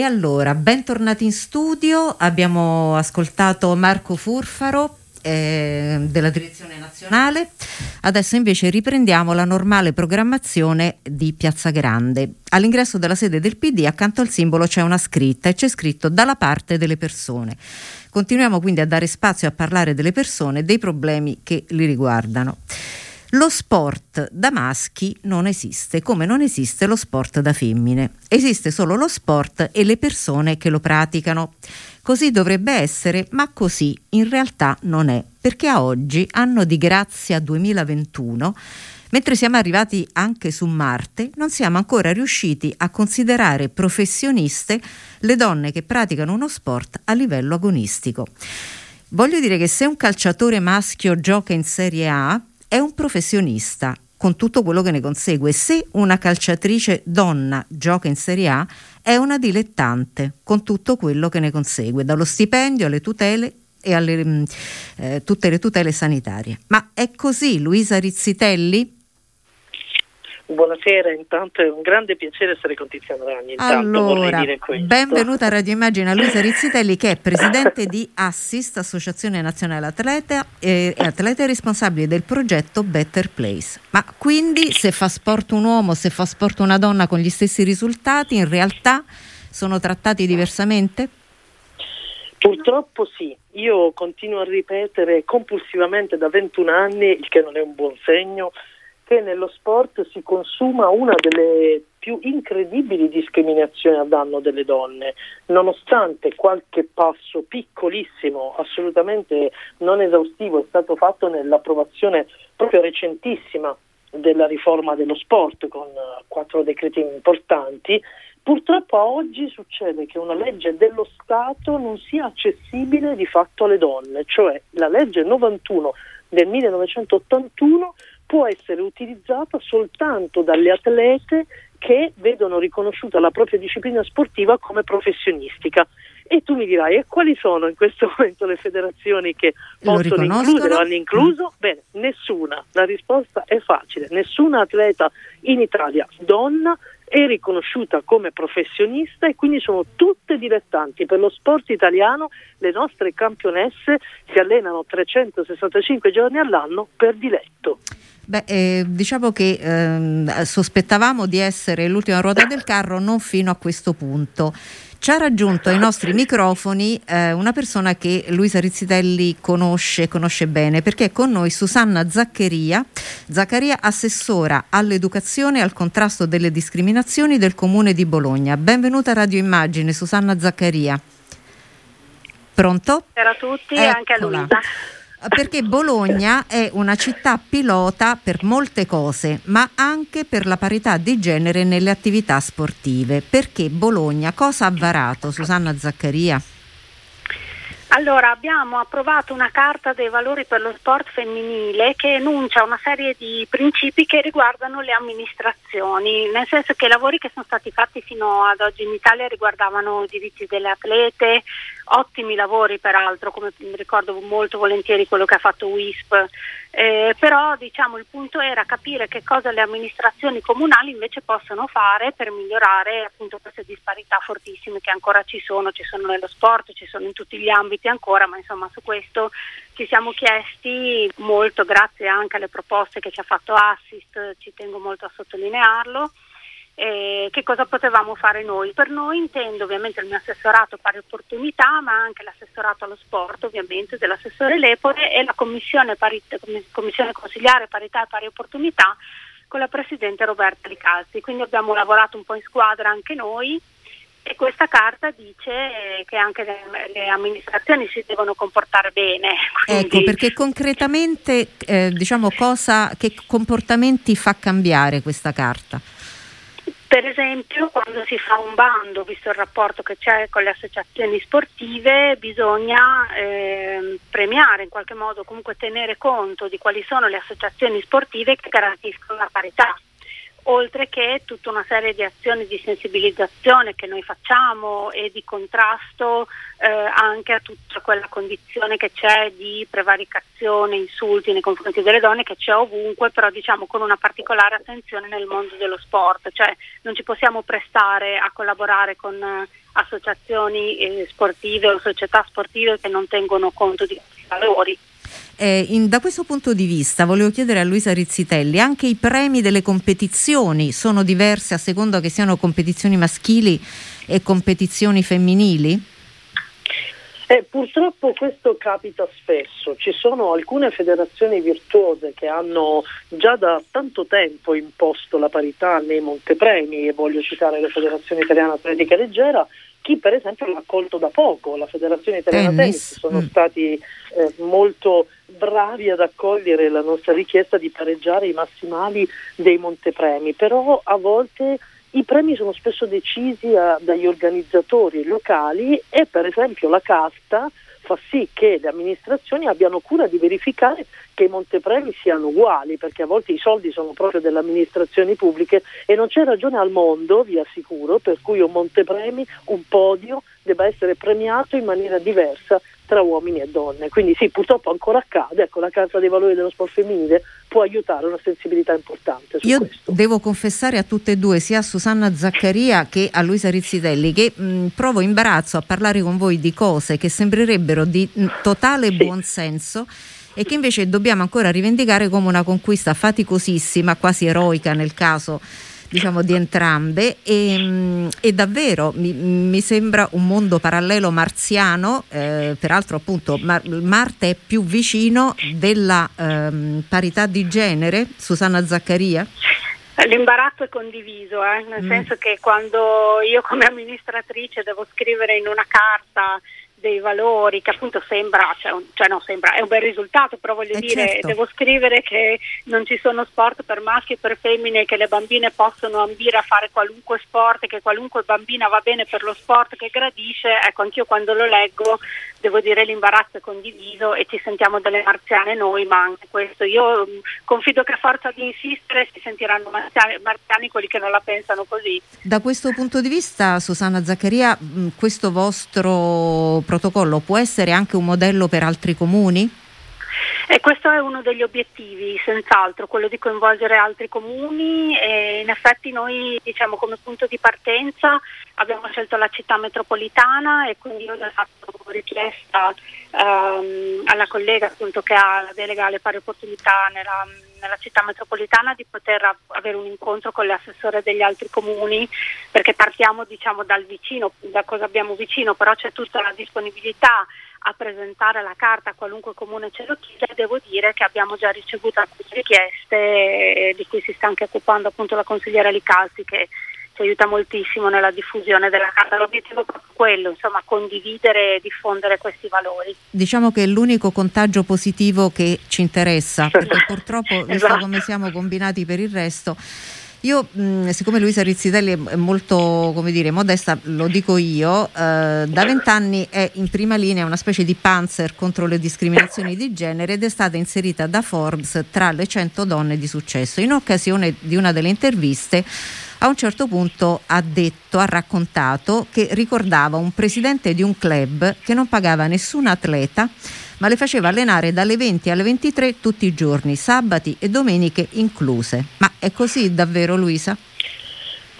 C: Allora, bentornati in studio, abbiamo ascoltato Marco Furfaro eh, della direzione nazionale. Adesso invece riprendiamo la normale programmazione di Piazza Grande. All'ingresso della sede del PD accanto al simbolo c'è una scritta e c'è scritto dalla parte delle persone. Continuiamo quindi a dare spazio a parlare delle persone e dei problemi che li riguardano. Lo sport da maschi non esiste, come non esiste lo sport da femmine. Esiste solo lo sport e le persone che lo praticano. Così dovrebbe essere, ma così in realtà non è, perché a oggi, anno di grazia 2021, mentre siamo arrivati anche su Marte, non siamo ancora riusciti a considerare professioniste le donne che praticano uno sport a livello agonistico. Voglio dire che se un calciatore maschio gioca in Serie A, è un professionista con tutto quello che ne consegue. Se una calciatrice donna gioca in Serie A, è una dilettante con tutto quello che ne consegue, dallo stipendio alle tutele e alle mm, eh, tutte le tutele sanitarie. Ma è così, Luisa Rizzitelli?
H: Buonasera, intanto è un grande piacere essere con Tiziano Ragni.
C: allora, benvenuta a Radio Immagina Luisa Rizzitelli che è presidente di Assist, Associazione Nazionale Atleta e atleta responsabile del progetto Better Place. Ma quindi se fa sport un uomo, se fa sport una donna con gli stessi risultati, in realtà sono trattati diversamente?
H: Purtroppo sì, io continuo a ripetere compulsivamente da 21 anni, il che non è un buon segno, che nello sport si consuma una delle più incredibili discriminazioni a danno delle donne, nonostante qualche passo piccolissimo, assolutamente non esaustivo, è stato fatto nell'approvazione proprio recentissima della riforma dello sport con quattro decreti importanti, purtroppo a oggi succede che una legge dello Stato non sia accessibile di fatto alle donne, cioè la legge 91 del 1981 può essere utilizzata soltanto dalle atlete che vedono riconosciuta la propria disciplina sportiva come professionistica. E tu mi dirai, e quali sono in questo momento le federazioni che possono includere o hanno incluso? Mm. Bene, nessuna. La risposta è facile. Nessuna atleta in Italia donna è riconosciuta come professionista e quindi sono tutte dilettanti. Per lo sport italiano le nostre campionesse si allenano 365 giorni all'anno per diletto.
C: Beh, eh, diciamo che eh, sospettavamo di essere l'ultima ruota del carro non fino a questo punto. Ci ha raggiunto ai nostri microfoni eh, una persona che Luisa Rizzitelli conosce, conosce bene, perché è con noi Susanna Zaccheria, Zaccaria assessora all'educazione e al contrasto delle discriminazioni del Comune di Bologna. Benvenuta a Radio Immagine, Susanna Zaccaria. Pronto?
I: Buonasera a tutti e anche a Luisa
C: perché Bologna è una città pilota per molte cose, ma anche per la parità di genere nelle attività sportive. Perché Bologna cosa ha varato, Susanna Zaccaria?
I: Allora, abbiamo approvato una carta dei valori per lo sport femminile che enuncia una serie di principi che riguardano le amministrazioni, nel senso che i lavori che sono stati fatti fino ad oggi in Italia riguardavano i diritti delle atlete, ottimi lavori peraltro, come ricordo molto volentieri quello che ha fatto WISP, eh, però diciamo, il punto era capire che cosa le amministrazioni comunali invece possono fare per migliorare appunto queste disparità fortissime che ancora ci sono, ci sono nello sport, ci sono in tutti gli ambiti ancora, ma insomma su questo ci siamo chiesti molto, grazie anche alle proposte che ci ha fatto Assist, ci tengo molto a sottolinearlo eh, che cosa potevamo fare noi. Per noi intendo ovviamente il mio assessorato pari opportunità, ma anche l'assessorato allo sport ovviamente dell'assessore Lepore e la commissione, parit- commissione consigliare parità e pari opportunità con la presidente Roberta Licalzi. Quindi abbiamo lavorato un po' in squadra anche noi e questa carta dice che anche le, le amministrazioni si devono comportare bene.
C: Quindi... Ecco, perché concretamente eh, diciamo cosa, che comportamenti fa cambiare questa carta?
I: Per esempio, quando si fa un bando, visto il rapporto che c'è con le associazioni sportive, bisogna eh, premiare in qualche modo, comunque tenere conto di quali sono le associazioni sportive che garantiscono la parità oltre che tutta una serie di azioni di sensibilizzazione che noi facciamo e di contrasto eh, anche a tutta quella condizione che c'è di prevaricazione, insulti nei confronti delle donne che c'è ovunque, però diciamo con una particolare attenzione nel mondo dello sport, cioè non ci possiamo prestare a collaborare con associazioni eh, sportive o società sportive che non tengono conto di questi valori.
C: Eh, in, da questo punto di vista volevo chiedere a Luisa Rizzitelli, anche i premi delle competizioni sono diversi a seconda che siano competizioni maschili e competizioni femminili?
H: Eh, purtroppo questo capita spesso, ci sono alcune federazioni virtuose che hanno già da tanto tempo imposto la parità nei montepremi e voglio citare la Federazione Italiana Atletica Leggera, chi per esempio l'ha accolto da poco, la Federazione Italiana Tennis, Tennis sono mm. stati eh, molto bravi ad accogliere la nostra richiesta di pareggiare i massimali dei montepremi, però a volte i premi sono spesso decisi a, eh, dagli organizzatori locali e per esempio la casta fa sì che le amministrazioni abbiano cura di verificare che i montepremi siano uguali, perché a volte i soldi sono proprio delle amministrazioni pubbliche e non c'è ragione al mondo, vi assicuro, per cui un montepremi, un podio debba essere premiato in maniera diversa tra uomini e donne. Quindi sì, purtroppo ancora accade, ecco, la Carta dei valori dello sport femminile può aiutare una sensibilità importante.
C: Io
H: questo.
C: devo confessare a tutte e due, sia a Susanna Zaccaria che a Luisa Rizzitelli, che mh, provo imbarazzo a parlare con voi di cose che sembrerebbero di mh, totale sì. buonsenso e che invece dobbiamo ancora rivendicare come una conquista faticosissima, quasi eroica nel caso diciamo, di entrambe e, mm, e davvero mi, mi, sembra un mondo parallelo marziano, eh, peraltro appunto Mar- Marte è più vicino della ehm, parità di genere, Susanna Zaccaria?
I: L'imbarazzo è condiviso, eh? nel mm. senso che quando io come amministratrice devo scrivere in una carta dei valori che appunto sembra, cioè, un, cioè no, sembra, è un bel risultato, però voglio eh dire, certo. devo scrivere che non ci sono sport per maschi e per femmine, che le bambine possono ambire a fare qualunque sport, che qualunque bambina va bene per lo sport che gradisce, ecco anch'io quando lo leggo devo dire l'imbarazzo è condiviso e ci sentiamo delle marziane noi, ma anche questo io mm, confido che a forza di insistere si sentiranno marziani, marziani, quelli che non la pensano così.
C: Da questo punto di vista, Susanna Zaccaria, mm, questo vostro protocollo può essere anche un modello per altri comuni?
I: E questo è uno degli obiettivi, senz'altro, quello di coinvolgere altri comuni e in effetti noi diciamo come punto di partenza abbiamo scelto la città metropolitana e quindi io ho fatto richiesta um, alla collega appunto, che ha la delega alle pari opportunità nella, nella città metropolitana di poter avere un incontro con le assessore degli altri comuni perché partiamo diciamo dal vicino, da cosa abbiamo vicino, però c'è tutta la disponibilità a presentare la carta a qualunque comune ce lo chieda e devo dire che abbiamo già ricevuto alcune richieste eh, di cui si sta anche occupando appunto la consigliera Licalzi che ci aiuta moltissimo nella diffusione della carta. L'obiettivo è proprio quello, insomma, condividere e diffondere questi valori.
C: Diciamo che è l'unico contagio positivo che ci interessa, perché purtroppo, visto esatto. come siamo combinati per il resto, io, mh, siccome Luisa Rizzitelli è molto, come dire, modesta, lo dico io, eh, da vent'anni è in prima linea una specie di panzer contro le discriminazioni di genere ed è stata inserita da Forbes tra le 100 donne di successo. In occasione di una delle interviste a un certo punto ha detto, ha raccontato che ricordava un presidente di un club che non pagava nessun atleta ma le faceva allenare dalle 20 alle 23 tutti i giorni, sabati e domeniche incluse. Ma è così davvero Luisa?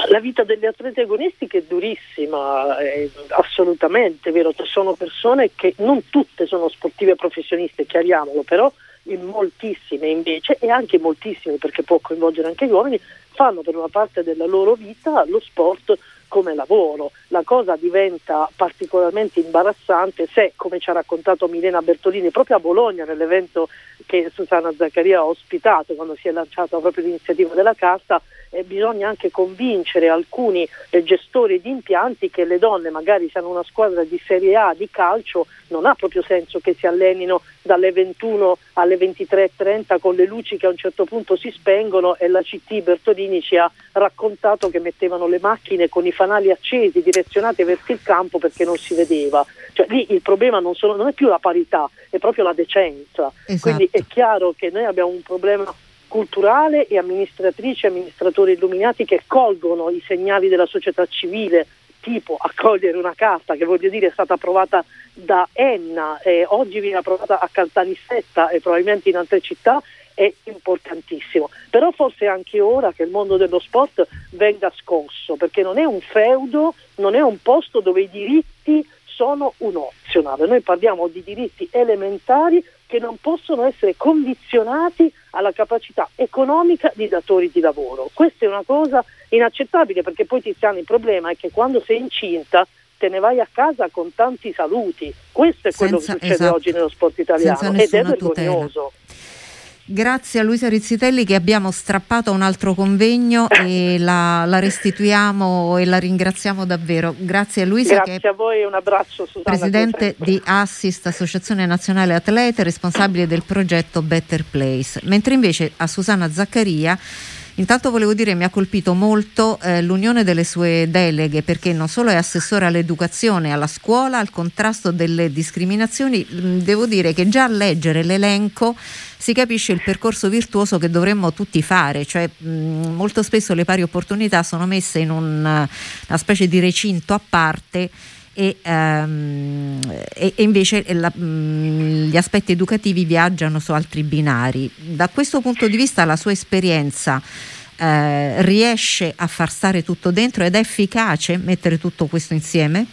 H: La vita degli atleti agonistici è durissima, è assolutamente vero, sono persone che non tutte sono sportive professioniste, chiariamolo, però in moltissime invece e anche moltissime perché può coinvolgere anche gli uomini fanno per una parte della loro vita lo sport come lavoro. La cosa diventa particolarmente imbarazzante se, come ci ha raccontato Milena Bertolini proprio a Bologna nell'evento che Susanna Zaccaria ha ospitato quando si è lanciata proprio l'iniziativa della Carta, eh, bisogna anche convincere alcuni eh, gestori di impianti che le donne magari siano una squadra di Serie A di calcio, non ha proprio senso che si allenino dalle 21 alle 23.30 con le luci che a un certo punto si spengono e la CT Bertolini ci ha raccontato che mettevano le macchine con i fanali accesi direzionati verso il campo perché non si vedeva. Cioè, lì il problema non, sono, non è più la parità, è proprio la decenza. Esatto. Quindi è chiaro che noi abbiamo un problema culturale e amministratrici e amministratori illuminati che colgono i segnali della società civile tipo accogliere una carta che voglio dire è stata approvata da Enna e oggi viene approvata a Caltanissetta e probabilmente in altre città è importantissimo. Però forse è anche ora che il mondo dello sport venga scosso, perché non è un feudo, non è un posto dove i diritti sono un opzionale. Noi parliamo di diritti elementari che non possono essere condizionati alla capacità economica di datori di lavoro. Questa è una cosa inaccettabile perché poi Tiziano il problema è che quando sei incinta te ne vai a casa con tanti saluti. Questo è quello Senza, che succede esatto. oggi nello sport italiano ed è vergognoso.
C: Grazie a Luisa Rizzitelli che abbiamo strappato a un altro convegno e la, la, restituiamo e la ringraziamo davvero. Grazie a Luisa.
H: Grazie a voi un abbraccio Susanna.
C: Presidente di Assist, Associazione Nazionale Atlete, responsabile del progetto Better Place. Mentre invece a Susanna Zaccaria Intanto volevo dire mi ha colpito molto eh, l'unione delle sue deleghe perché non solo è assessore all'educazione, alla scuola, al contrasto delle discriminazioni, mm, devo dire che già a leggere l'elenco si capisce il percorso virtuoso che dovremmo tutti fare, cioè mh, mm, molto spesso le pari opportunità sono messe in un, una specie di recinto a parte e, um, e, e invece la, um, gli aspetti educativi viaggiano su altri binari. Da questo punto di vista la sua esperienza eh, riesce a far stare tutto dentro ed è efficace mettere tutto questo insieme?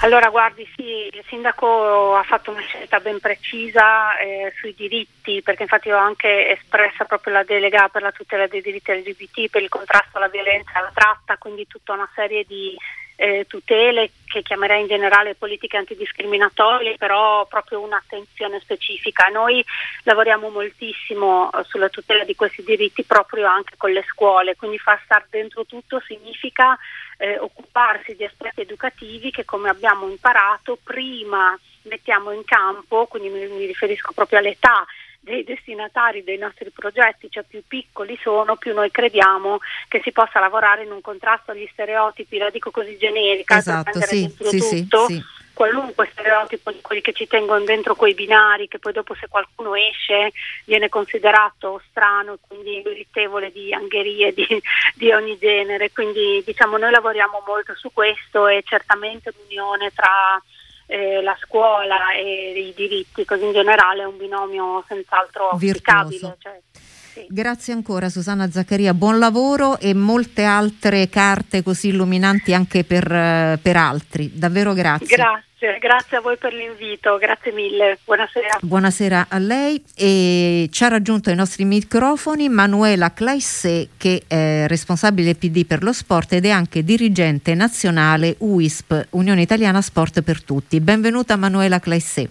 I: Allora, guardi, sì, il sindaco ha fatto una scelta ben precisa eh, sui diritti, perché infatti ho anche espressa proprio la delega per la tutela dei diritti LGBT, per il contrasto alla violenza e alla tratta, quindi tutta una serie di eh, tutele che chiamerei in generale politiche antidiscriminatorie, però proprio un'attenzione specifica. Noi lavoriamo moltissimo eh, sulla tutela di questi diritti proprio anche con le scuole, quindi far star dentro tutto significa eh, occuparsi di aspetti educativi che come abbiamo imparato prima mettiamo in campo, quindi mi, mi riferisco proprio all'età dei destinatari dei nostri progetti, cioè più piccoli sono, più noi crediamo che si possa lavorare in un contrasto agli stereotipi, la dico così generica,
C: esatto, per sì, sì,
I: tutto.
C: Sì,
I: qualunque stereotipo di quelli che ci tengono dentro quei binari, che poi dopo se qualcuno esce viene considerato strano, quindi meritevole di angherie di, di, ogni genere. Quindi diciamo noi lavoriamo molto su questo e certamente l'unione tra eh, la scuola e i diritti, così in generale è un binomio senz'altro auspicabile. Cioè,
C: sì. Grazie ancora Susanna Zaccaria, buon lavoro e molte altre carte così illuminanti anche per, eh, per altri. Davvero grazie.
I: Grazie grazie, grazie a voi per l'invito, grazie mille, buonasera.
C: Buonasera a lei e ci ha raggiunto ai nostri microfoni Manuela Claissé che è responsabile PD per lo sport ed è anche dirigente nazionale UISP, Unione Italiana Sport per Tutti. Benvenuta Manuela Claissé.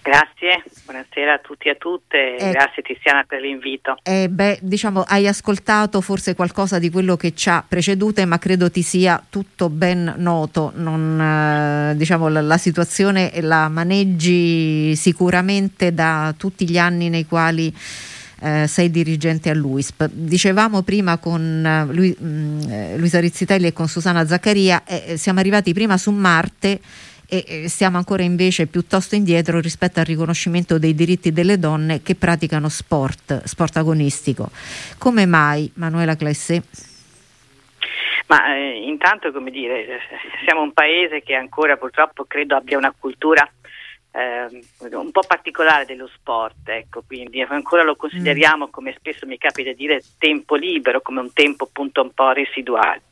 J: Grazie, buonasera a tutti e a tutte, eh, grazie Tiziana per l'invito.
C: Eh, beh, diciamo, hai ascoltato forse qualcosa di quello che ci ha precedute, ma credo ti sia tutto ben noto. Non, eh, diciamo, la, la, situazione la maneggi sicuramente da tutti gli anni nei quali eh, sei dirigente all'UISP. Dicevamo prima con eh, lui, mh, mm, eh, Luisa Rizzitelli e con Susanna Zaccaria, siamo arrivati prima su Marte e siamo ancora invece piuttosto indietro rispetto al riconoscimento dei diritti delle donne che praticano sport, sport agonistico. Come mai, Manuela Clessé?
J: Ma eh, intanto, come dire, siamo un paese che ancora purtroppo credo abbia una cultura eh, un po' particolare dello sport, ecco, quindi ancora lo consideriamo, mm. come spesso mi capita di dire, tempo libero, come un tempo appunto un po' residuale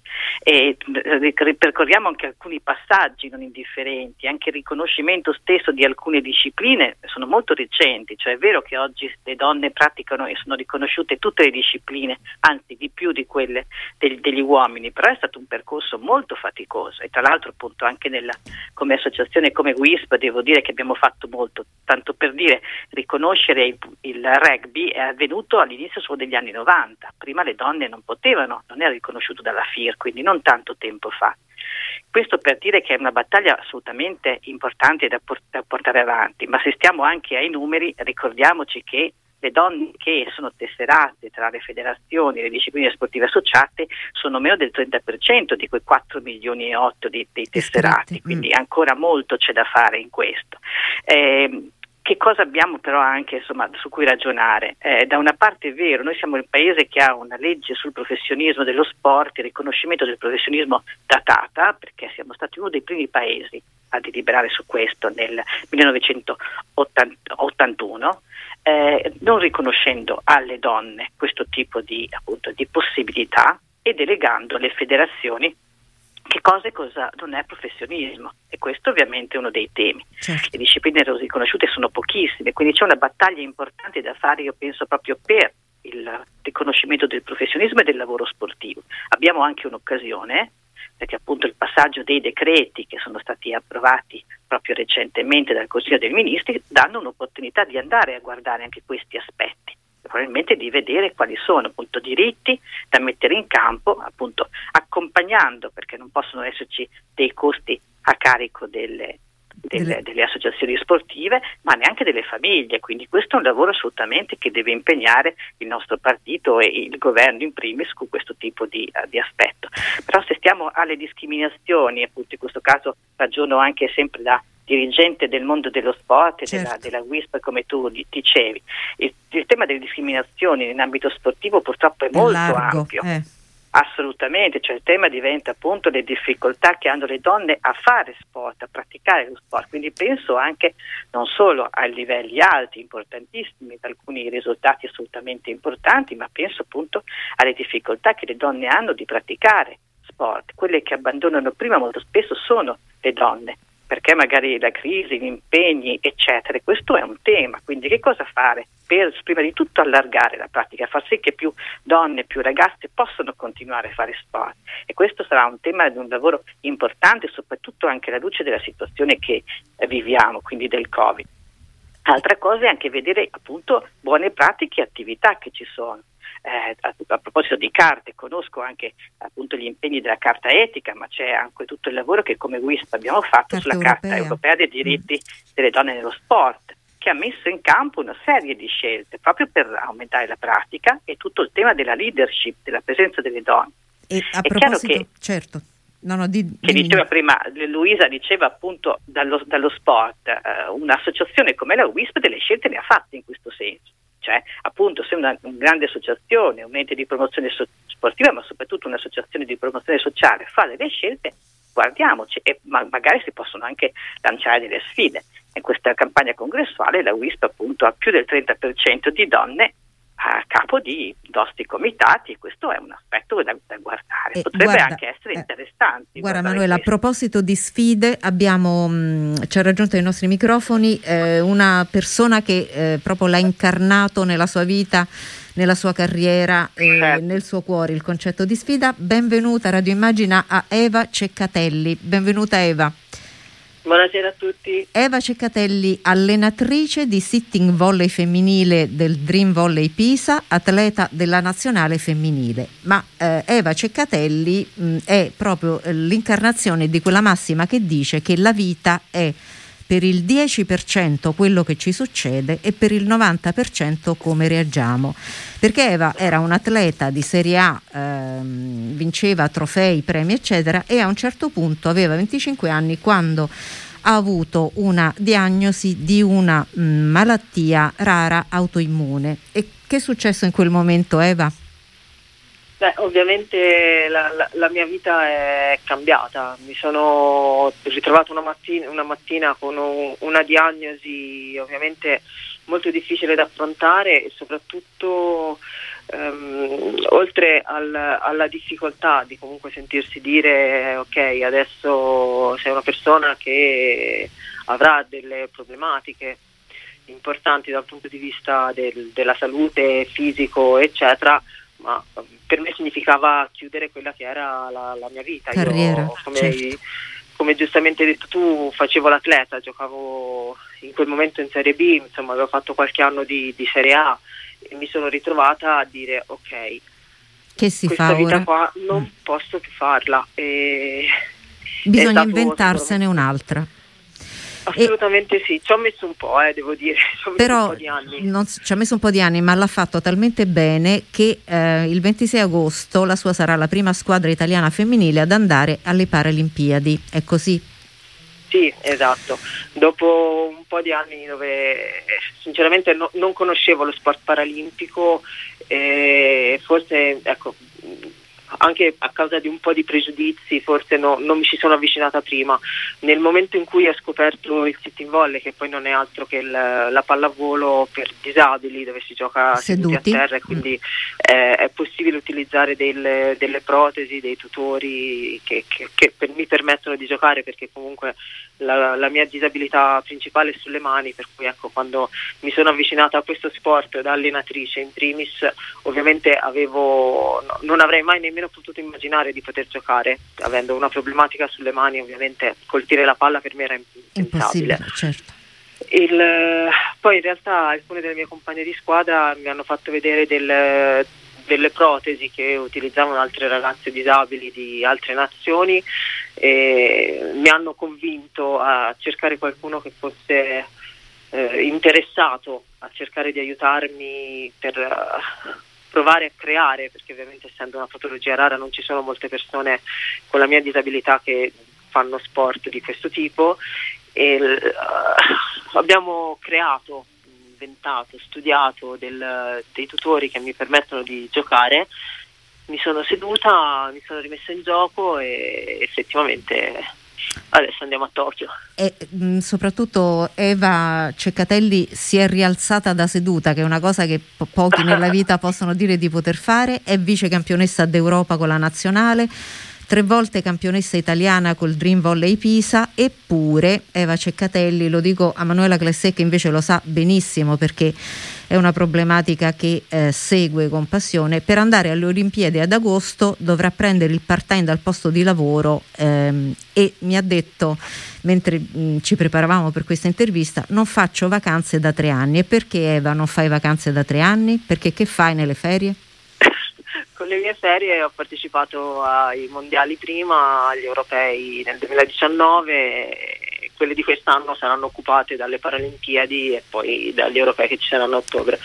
J: e eh, ripercorriamo anche alcuni passaggi non indifferenti, anche il riconoscimento stesso di alcune discipline sono molto recenti, cioè è vero che oggi le donne praticano e sono riconosciute tutte le discipline, anzi di più di quelle degli, degli uomini, però è stato un percorso molto faticoso e tra l'altro appunto anche nella, come associazione, come WISP, devo dire che abbiamo fatto molto, tanto per dire riconoscere il, il rugby è avvenuto all'inizio solo degli anni 90, prima le donne non potevano, non era riconosciuto dalla FIR, quindi non tanto tempo fa. Questo per dire che è una battaglia assolutamente importante da, port- da portare avanti, ma se stiamo anche ai numeri ricordiamoci che le donne che sono tesserate tra le federazioni e le discipline sportive associate sono meno del 30% di quei 4 milioni e 8 di, dei tesserati, quindi mm. ancora molto c'è da fare in questo. Eh, che cosa abbiamo però anche insomma, su cui ragionare? Eh, da una parte è vero, noi siamo il paese che ha una legge sul professionismo dello sport, il riconoscimento del professionismo datata, perché siamo stati uno dei primi paesi a deliberare su questo nel 1981 eh, non riconoscendo alle donne questo tipo di, appunto, di possibilità e delegando alle federazioni che cosa e cosa non è professionismo e questo ovviamente è uno dei temi. Certo. Le discipline riconosciute sono pochissime, quindi c'è una battaglia importante da fare, io penso, proprio per il riconoscimento del professionismo e del lavoro sportivo. Abbiamo anche un'occasione, perché appunto il passaggio dei decreti che sono stati approvati proprio recentemente dal Consiglio dei Ministri danno un'opportunità di andare a guardare anche questi aspetti probabilmente di vedere quali sono appunto diritti da mettere in campo, appunto accompagnando, perché non possono esserci dei costi a carico delle, delle, delle, associazioni sportive, ma neanche delle famiglie. Quindi questo è un lavoro assolutamente che deve impegnare il nostro partito e il governo in primis con questo tipo di, uh, di aspetto. Però se stiamo alle discriminazioni, appunto in questo caso ragiono anche sempre da dirigente del mondo dello sport e certo. della, della WISP come tu dicevi. Il, il, tema delle discriminazioni in ambito sportivo purtroppo è molto Largo, ampio. Eh. Assolutamente, cioè il tema diventa appunto le difficoltà che hanno le donne a fare sport, a praticare lo sport, quindi penso anche non solo a livelli alti, importantissimi, ad alcuni risultati assolutamente importanti, ma penso appunto alle difficoltà che le donne hanno di praticare sport. Quelle che abbandonano prima molto spesso sono le donne perché magari la crisi, gli impegni, eccetera. Questo è un tema, quindi che cosa fare per prima di tutto allargare la pratica, far sì che più donne, più ragazze possano continuare a fare sport. E questo sarà un tema di un lavoro importante, soprattutto anche alla luce della situazione che viviamo, quindi del Covid. Altra cosa è anche vedere appunto buone pratiche e attività che ci sono eh, a, a, proposito di carte, conosco anche appunto gli impegni della carta etica, ma c'è anche tutto il lavoro che come WISP abbiamo fatto Carta sulla europea. Carta europea dei diritti mm. delle donne nello sport che ha messo in campo una serie di scelte proprio per aumentare la pratica e tutto il tema della leadership, della presenza delle donne.
C: E a È proposito, che, certo. No, no, di,
J: che diceva prima, Luisa diceva appunto dallo, dallo sport, eh, un'associazione come la WISP delle scelte ne ha fatte in questo senso cioè appunto se una, una grande associazione, un ente di promozione so- sportiva, ma soprattutto un'associazione di promozione sociale fa delle scelte, guardiamoci e ma- magari si possono anche lanciare delle sfide. In questa campagna congressuale la WISP appunto ha più del 30% di donne a capo di dosti comitati questo è un aspetto da, da guardare, eh, potrebbe guarda, anche essere eh, interessante.
C: Guarda Manuela, a proposito di sfide abbiamo, mh, mm, ci ha raggiunto ai nostri microfoni eh, una persona che eh, proprio l'ha incarnato nella sua vita, nella sua carriera e certo. nel suo cuore il concetto di sfida. Benvenuta Radio Immagina a Eva Ceccatelli, benvenuta Eva.
K: Buonasera a tutti.
C: Eva Ceccatelli, allenatrice di sitting volley femminile del Dream Volley Pisa, atleta della nazionale femminile. Ma eh, Eva Ceccatelli mh, è proprio eh, l'incarnazione di quella massima che dice che la vita è per il 10% quello che ci succede e per il 90% come reagiamo. Perché Eva era un atleta di Serie A, ehm, vinceva trofei, premi, eccetera, e a un certo punto aveva 25 anni quando ha avuto una diagnosi di una mh, malattia rara autoimmune. E che è successo in quel momento, Eva?
K: Beh, ovviamente la, la, la, mia vita è cambiata, mi sono ritrovata una mattina, una mattina con un, una diagnosi ovviamente molto difficile da affrontare e soprattutto um, oltre al, alla difficoltà di comunque sentirsi dire ok adesso sei una persona che avrà delle problematiche importanti dal punto di vista del, della salute fisico eccetera ma per me significava chiudere quella che era la, la mia vita.
C: Carriera,
K: Io, come,
C: certo.
K: come, giustamente hai detto tu, facevo l'atleta, giocavo in quel momento in Serie B, insomma avevo fatto qualche anno di, di Serie A e mi sono ritrovata a dire ok,
C: che si
K: questa
C: fa
K: vita
C: ora?
K: qua non mm. posso più farla. E
C: Bisogna inventarsene un'altra.
K: Assolutamente e... sì, ci ho messo un po', eh, devo dire, ci ho messo
C: Però
K: un po' di anni.
C: Non, ci ha messo un po' di anni, ma l'ha fatto talmente bene che eh, il 26 agosto la sua sarà la prima squadra italiana femminile ad andare alle Paralimpiadi, è così?
K: Sì, esatto. Dopo un po' di anni dove sinceramente no, non conoscevo lo sport paralimpico, eh, forse ecco, anche a causa di un po' di pregiudizi, forse no, non mi ci sono avvicinata prima. Nel momento in cui ho scoperto il sitting volley, che poi non è altro che il, la pallavolo per disabili, dove si gioca seduti, seduti a terra, e quindi eh, è possibile utilizzare delle, delle protesi, dei tutori che, che, che per, mi permettono di giocare, perché comunque la, la, mia disabilità principale è sulle mani, per cui ecco, quando mi sono avvicinata a questo sport da allenatrice in primis, ovviamente avevo, no, non avrei mai nemmeno potuto immaginare di poter giocare, avendo una problematica sulle mani, ovviamente colpire la palla per me era impensabile.
C: Certo.
K: Il, poi in realtà alcune delle mie compagne di squadra mi hanno fatto vedere del, delle protesi che utilizzavano altre ragazze disabili di altre nazioni e mi hanno convinto a cercare qualcuno che fosse eh, interessato a cercare di aiutarmi per uh, provare a creare, perché ovviamente essendo una patologia rara non ci sono molte persone con la mia disabilità che fanno sport di questo tipo. E uh, abbiamo creato inventato, studiato del, dei tutori che mi permettono di giocare, mi sono seduta, mi sono rimessa in gioco e effettivamente adesso andiamo a Tokyo.
C: E mh, mm, soprattutto Eva Ceccatelli si è rialzata da seduta, che è una cosa che po- pochi nella vita possono dire di poter fare, è vice campionessa d'Europa con la nazionale tre volte campionessa italiana col Dream Volley Pisa, eppure Eva Ceccatelli, lo dico a Manuela Clessè che invece lo sa benissimo perché è una problematica che eh, segue con passione, per andare alle Olimpiadi ad agosto dovrà prendere il part-time dal posto di lavoro ehm, e mi ha detto mentre mh, ci preparavamo per questa intervista non faccio vacanze da tre anni e perché Eva non fai vacanze da tre anni? Perché che fai nelle ferie?
K: Con le mie serie ho partecipato ai mondiali prima, agli europei nel 2019, quelle di quest'anno saranno occupate dalle Paralimpiadi e poi dagli europei che ci saranno a ottobre.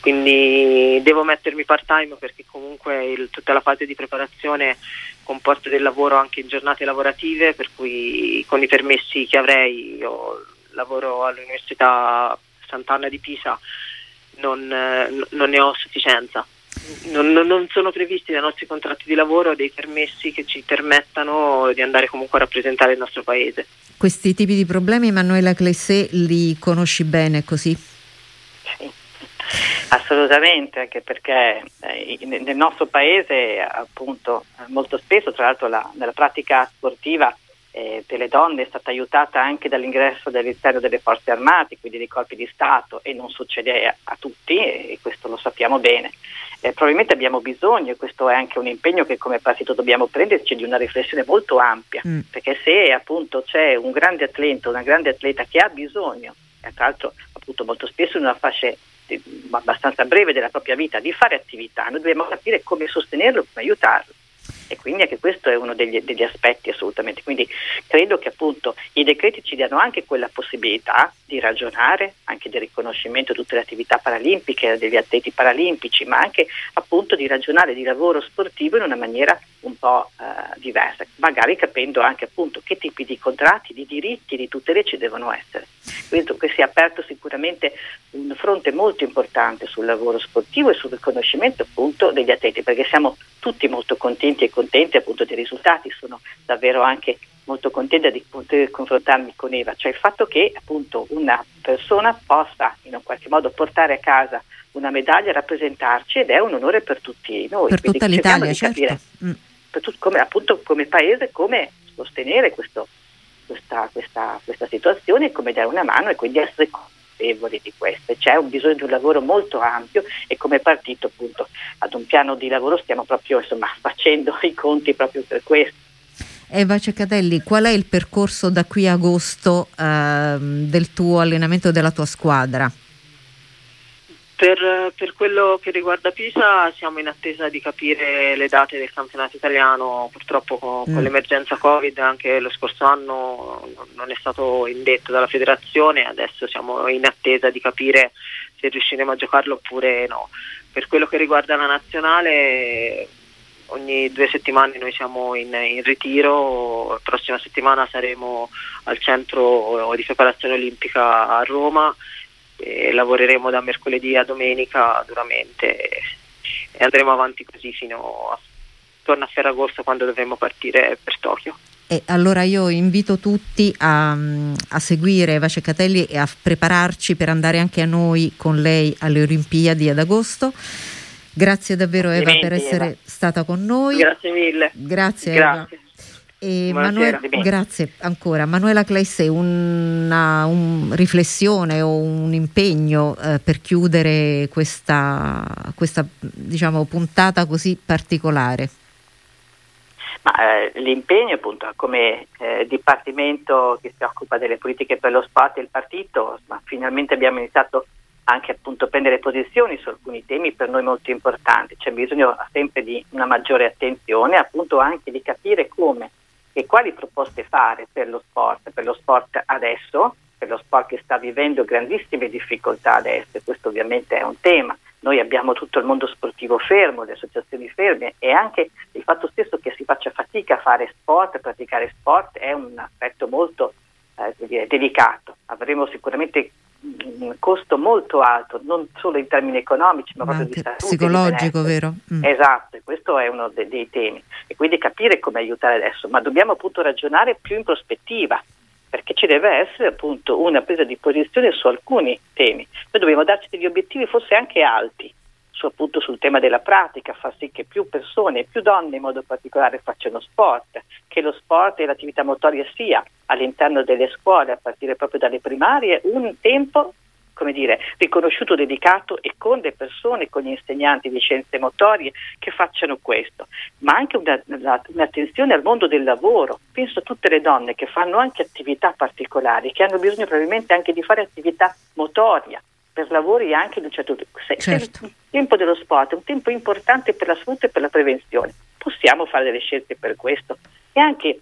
K: Quindi devo mettermi part time perché comunque il, tutta la fase di preparazione comporta del lavoro anche in giornate lavorative, per cui con i permessi che avrei, io lavoro all'Università Sant'Anna di Pisa, non, non ne ho sufficienza non, non, sono previsti nei nostri contratti di lavoro dei permessi che ci permettano di andare comunque a rappresentare il nostro paese.
C: Questi tipi di problemi, Manuela Clessé, li conosci bene così?
J: Sì. Assolutamente, anche perché eh, nel nostro paese appunto molto spesso, tra l'altro la, nella pratica sportiva eh, per le donne è stata aiutata anche dall'ingresso dell'interno delle forze armate, quindi dei corpi di Stato e non succede a, a tutti e questo lo sappiamo bene eh, probabilmente abbiamo bisogno, e questo è anche un impegno che come partito dobbiamo prenderci, di una riflessione molto ampia, mm. perché se appunto c'è un grande atleta, una grande atleta che ha bisogno, e tra l'altro appunto molto spesso in una fascia abbastanza breve della propria vita di fare attività, noi dobbiamo capire come sostenerlo, come aiutarlo e quindi anche questo è uno degli, degli, aspetti assolutamente. Quindi credo che appunto i decreti ci diano anche quella possibilità di ragionare, anche del riconoscimento di tutte le attività paralimpiche, degli atleti paralimpici, ma anche appunto di ragionare di lavoro sportivo in una maniera un po' eh, diversa, magari capendo anche appunto che tipi di contratti, di diritti, di tutele ci devono essere. Credo che sia aperto sicuramente un fronte molto importante sul lavoro sportivo e sul riconoscimento appunto degli atleti, perché siamo tutti molto contenti e contenti appunto dei risultati, sono davvero anche molto contenta di poter confrontarmi con Eva, cioè il fatto che appunto una persona possa in un qualche modo portare a casa una medaglia e rappresentarci ed è un onore per tutti noi.
C: Per
J: Quindi
C: tutta l'Italia, certo. Capire,
J: mm. tut- come, appunto come paese come sostenere questo, questa, questa, questa situazione e come dare una mano e quindi essere consapevoli di questo. C'è un bisogno di un lavoro molto ampio e come partito appunto ad un piano di lavoro stiamo proprio insomma, facendo i conti proprio per questo.
C: Eva Ceccatelli, qual è il percorso da qui a agosto eh, del tuo allenamento della tua squadra?
K: Per, per, quello che riguarda Pisa siamo in attesa di capire le date del campionato italiano, purtroppo con, mm. con, l'emergenza Covid anche lo scorso anno non è stato indetto dalla federazione, adesso siamo in attesa di capire se riusciremo a giocarlo oppure no. Per quello che riguarda la nazionale ogni due settimane noi siamo in, in ritiro, la prossima settimana saremo al centro di preparazione olimpica a Roma e lavoreremo da mercoledì a domenica duramente e andremo avanti così fino a torna a Ferragosto quando dovremo partire per Tokyo.
C: E allora io invito tutti a, a seguire Vace Catelli e a prepararci per andare anche a noi con lei alle Olimpiadi ad agosto. Grazie davvero Eva per essere Eva. stata con noi.
K: Grazie mille.
C: Grazie, Grazie. Eva. E Manuela, grazie ancora. Manuela Claisse, una, un riflessione o un impegno eh, per chiudere questa, questa diciamo, puntata così particolare?
J: Ma, eh, l'impegno appunto come eh, dipartimento che si occupa delle politiche per lo sport e il partito, ma finalmente abbiamo iniziato anche appunto a prendere posizioni su alcuni temi per noi molto importanti, c'è bisogno sempre di una maggiore attenzione, appunto anche di capire come e quali proposte fare per lo sport, per lo sport adesso, per lo sport che sta vivendo grandissime difficoltà adesso, questo ovviamente è un tema, noi abbiamo tutto il mondo sportivo fermo, le associazioni ferme e anche il fatto stesso che si faccia fatica a fare sport, a praticare sport è un aspetto molto eh, delicato. Avremo sicuramente un costo molto alto, non solo in termini economici, ma, ma proprio di salute.
C: Psicologico, vero?
J: Mm. Esatto, questo è uno de- dei temi. E quindi capire come aiutare adesso, ma dobbiamo appunto ragionare più in prospettiva perché ci deve essere appunto una presa di posizione su alcuni temi. Noi dobbiamo darci degli obiettivi forse anche alti, su, appunto sul tema della pratica, far sì che più persone, più donne in modo particolare facciano sport, che lo sport e l'attività motoria sia all'interno delle scuole, a partire proprio dalle primarie, un tempo come dire, riconosciuto, dedicato e con le persone, con gli insegnanti di scienze motorie che facciano questo, ma anche una, una, un'attenzione al mondo del lavoro. Penso a tutte le donne che fanno anche attività particolari, che hanno bisogno probabilmente anche di fare attività motoria per lavori anche di un certo tipo. certo. Il tempo dello sport è un tempo importante per la salute e per la prevenzione. Possiamo fare delle scelte per questo e anche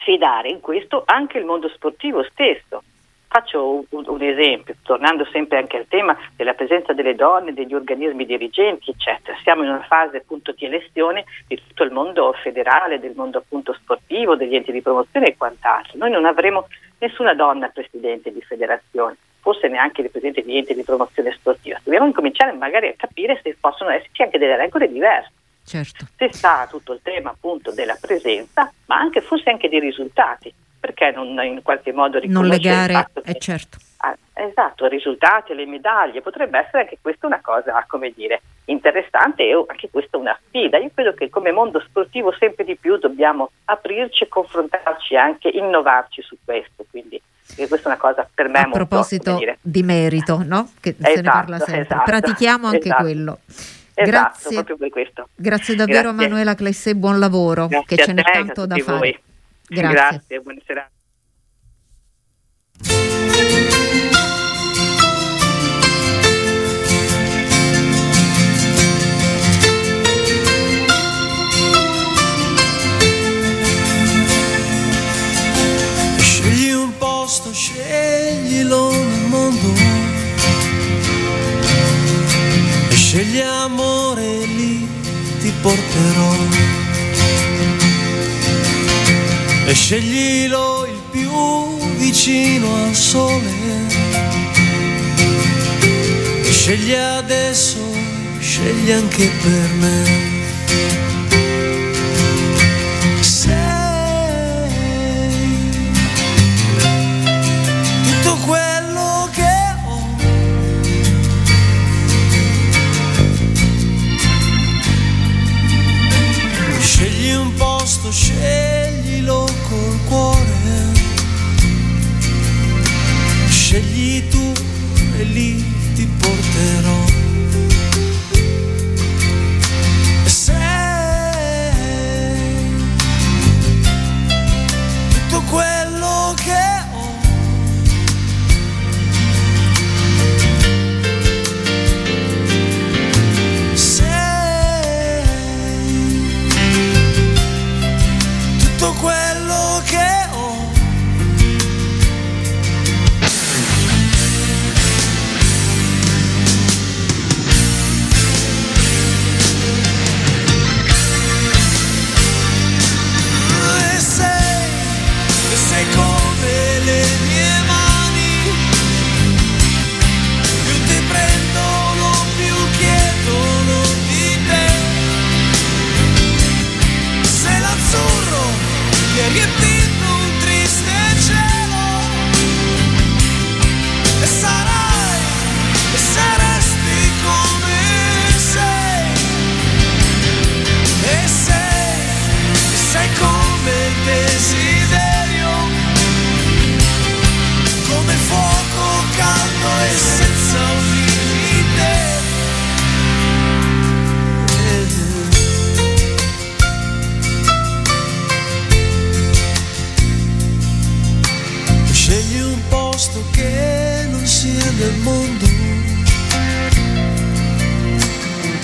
J: sfidare in questo anche il mondo sportivo stesso Faccio un, un, esempio, tornando sempre anche al tema della presenza delle donne, degli organismi dirigenti, eccetera. Siamo in una fase appunto di elezione di tutto il mondo federale, del mondo appunto sportivo, degli enti di promozione e quant'altro. Noi non avremo nessuna donna presidente di federazione, forse neanche il presidente di enti di promozione sportiva. Dobbiamo incominciare magari a capire se possono esserci anche delle regole diverse.
C: Certo.
J: Se sta tutto il tema appunto della presenza, ma anche forse anche dei risultati perché non in qualche modo
C: non legare, che, eh certo.
J: ah, esatto, i risultati, le medaglie, potrebbe essere anche questa una cosa, come dire, interessante e anche questa una sfida. Io credo che come mondo sportivo sempre di più dobbiamo aprirci, confrontarci anche, innovarci su questo, quindi questa è una cosa per me
C: A
J: molto,
C: proposito di merito, no? Che esatto, se ne parla sempre. Esatto, Pratichiamo anche
J: esatto.
C: quello.
J: Esatto,
C: grazie, grazie davvero Grazie. Manuela Clesse, buon lavoro,
J: grazie
C: che ce n'è tanto da fare.
J: Voi.
C: Grazie.
J: Grazie, buonasera.
L: Scegli un posto, sceglilo nel mondo e scegli amore, lì ti porterò e sceglilo il più vicino al sole. Scegli adesso, scegli anche per me. nel mondo.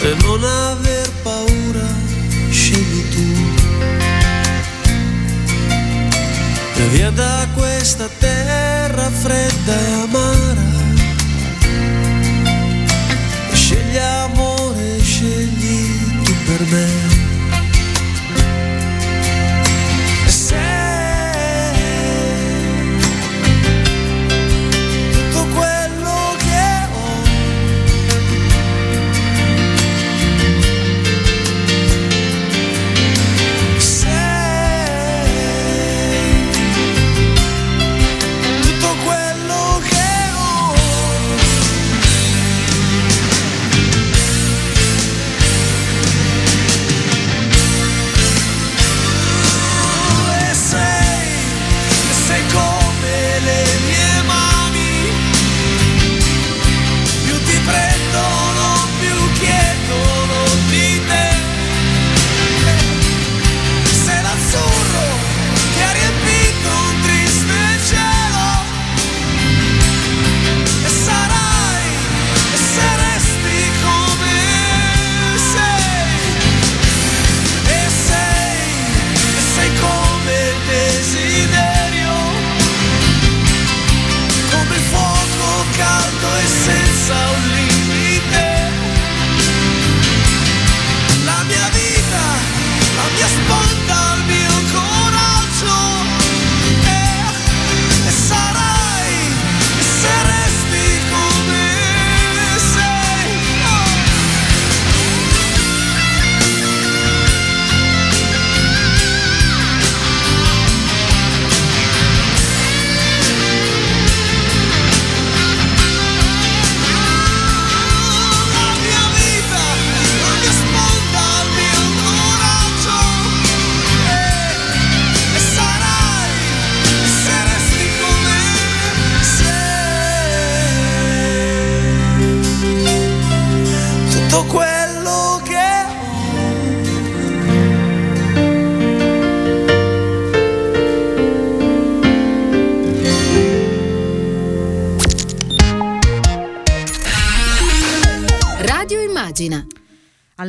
L: E non aver paura scegli tu. E via da questa terra fredda e amara.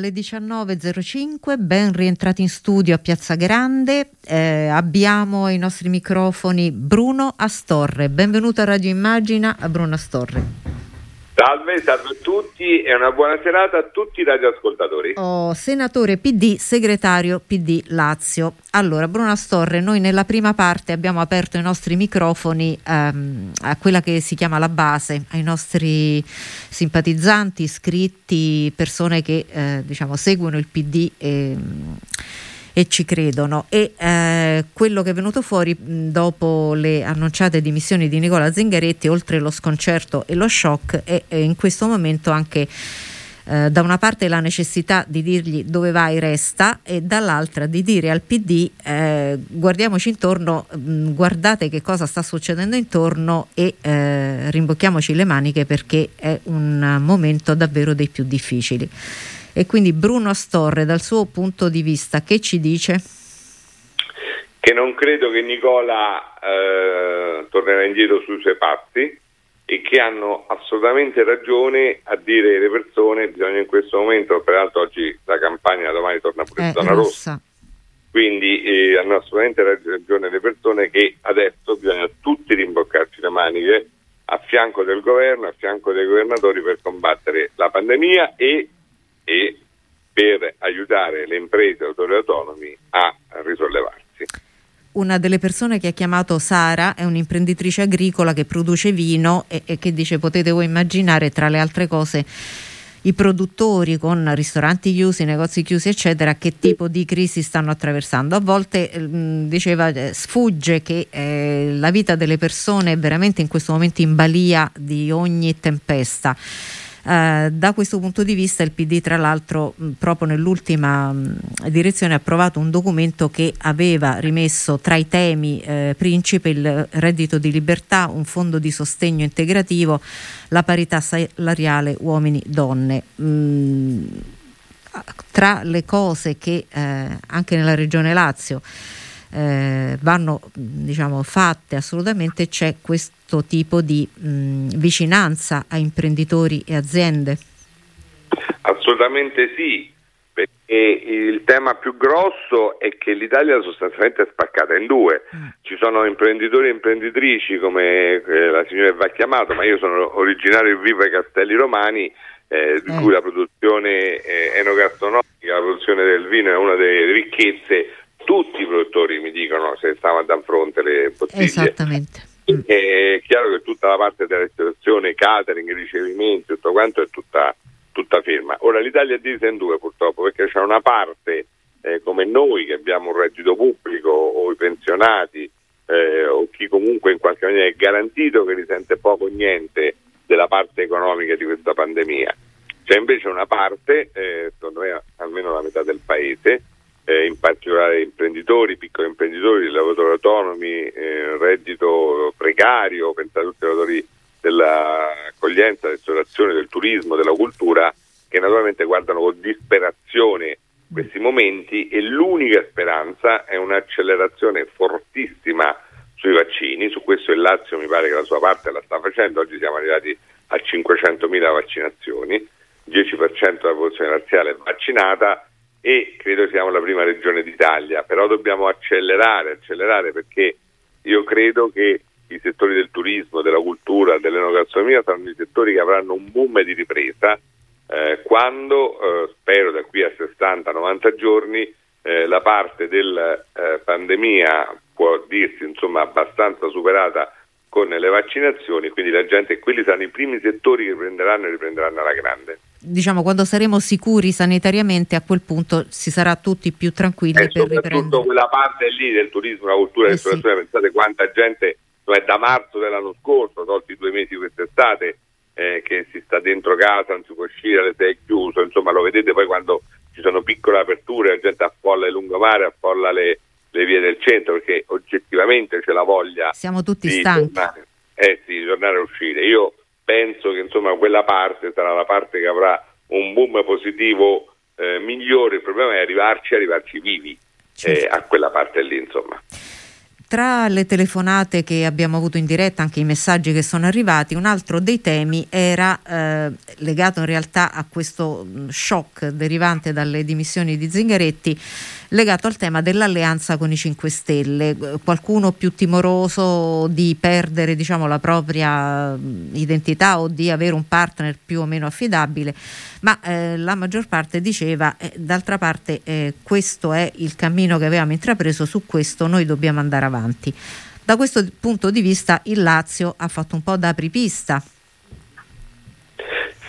C: Alle 19.05, ben rientrati in studio a Piazza Grande, eh, abbiamo ai nostri microfoni Bruno Astorre. Benvenuto a Radio Immagina Bruno Astorre.
M: Salve, salve a tutti e una buona serata a tutti i radioascoltatori.
C: Oh, senatore PD, segretario PD Lazio. Allora, Bruno Astorre, noi nella prima parte abbiamo aperto i nostri microfoni ehm, a quella che si chiama la base, ai nostri simpatizzanti, iscritti, persone che eh, diciamo seguono il PD e, e ci credono. E eh, quello che è venuto fuori dopo le annunciate dimissioni di Nicola Zingaretti, oltre lo sconcerto e lo shock, è, è in questo momento anche eh, da una parte la necessità di dirgli dove vai resta e dall'altra di dire al PD eh, guardiamoci intorno, guardate che cosa sta succedendo intorno e eh, rimbocchiamoci le maniche perché è un momento davvero dei più difficili. E quindi Bruno Astorre dal suo punto di vista che ci dice?
M: Che non credo che Nicola eh, tornerà indietro sui suoi passi e che hanno assolutamente ragione a dire le persone bisogna in questo momento, peraltro oggi la campagna domani torna pure in
C: Eh,
M: zona rossa, quindi eh, hanno assolutamente ragione le persone che adesso bisogna tutti rimboccarci le maniche a fianco del governo, a fianco dei governatori per combattere la pandemia e, e per aiutare le imprese e autori autonomi a risollevarsi.
C: Una delle persone che ha chiamato Sara è un'imprenditrice agricola che produce vino e, e che dice potete voi immaginare tra le altre cose i produttori con ristoranti chiusi, negozi chiusi eccetera che tipo di crisi stanno attraversando. A volte mh, diceva eh, sfugge che eh, la vita delle persone è veramente in questo momento in balia di ogni tempesta. Eh, da questo punto di vista il PD tra l'altro mh, proprio nell'ultima mh, direzione ha approvato un documento che aveva rimesso tra i temi eh, principe il reddito di libertà, un fondo di sostegno integrativo, la parità salariale uomini-donne. Mm, tra le cose che eh, anche nella regione Lazio eh, vanno diciamo, fatte assolutamente c'è questo tipo di mh, vicinanza a imprenditori e aziende.
M: Assolutamente sì, perché il tema più grosso è che l'Italia sostanzialmente è spaccata in due. Ci sono imprenditori e imprenditrici come eh, la signora va chiamato, ma io sono originario di Viva ai Castelli Romani, eh, di cui la produzione eh, enogastronomica, la produzione del vino è una delle ricchezze. Tutti i produttori mi dicono se stavano a fronte le bottiglie.
C: Esattamente.
M: È chiaro che tutta la parte della ristorazione, catering, ricevimenti, tutto quanto è tutta, tutta ferma. Ora l'Italia è divisa in due purtroppo perché c'è una parte eh, come noi che abbiamo un reddito pubblico o i pensionati eh, o chi comunque in qualche maniera è garantito che risente poco o niente della parte economica di questa pandemia. C'è invece una parte, eh, secondo me almeno la metà del paese, eh, in particolare imprenditori, piccoli imprenditori, lavoratori autonomi, eh, reddito precario, pensate a tutti i lavoratori dell'accoglienza, ristorazione, del turismo, della cultura, che naturalmente guardano con disperazione questi momenti e l'unica speranza è un'accelerazione fortissima sui vaccini, su questo il Lazio mi pare che la sua parte la sta facendo, oggi siamo arrivati a 500.000 vaccinazioni, 10% della popolazione razziale è vaccinata e credo siamo la prima regione d'Italia, però dobbiamo accelerare, accelerare perché io credo che i settori del turismo, della cultura, dell'enogastronomia saranno i settori che avranno un boom di ripresa eh, quando, eh, spero da qui a 60-90 giorni, eh, la parte della eh, pandemia può dirsi insomma abbastanza superata con le vaccinazioni, quindi la gente, quelli saranno i primi settori che prenderanno e riprenderanno alla grande.
C: Diciamo quando saremo sicuri sanitariamente a quel punto si sarà tutti più tranquilli
M: E
C: per
M: soprattutto
C: riprendere.
M: quella parte lì del turismo, la cultura e
C: Eh
M: ristorazione, pensate quanta gente cioè da marzo dell'anno scorso, tolti due mesi quest'estate, eh, che si sta dentro casa, non si può uscire, le sei chiuso, insomma lo vedete poi quando ci sono piccole aperture, la gente affolla il lungomare, affolla le, le vie del centro, perché oggettivamente c'è la voglia
C: Siamo tutti
M: di
C: stanchi.
M: tornare, eh sì, di tornare a uscire. Io penso che insomma quella parte sarà la parte che avrà un boom positivo eh, migliore, il problema è arrivarci, arrivarci vivi eh, a quella parte lì insomma.
C: Tra le telefonate che abbiamo avuto in diretta, anche i messaggi che sono arrivati, un altro dei temi era eh, legato in realtà a questo mh, shock derivante dalle dimissioni di Zingaretti, legato al tema dell'alleanza con i 5 Stelle. Qualcuno più timoroso di perdere diciamo, la propria identità o di avere un partner più o meno affidabile, ma eh, la maggior parte diceva, eh, d'altra parte eh, questo è il cammino che avevamo intrapreso, su questo noi dobbiamo andare avanti. Da questo punto di vista il Lazio ha fatto un po' da apripista.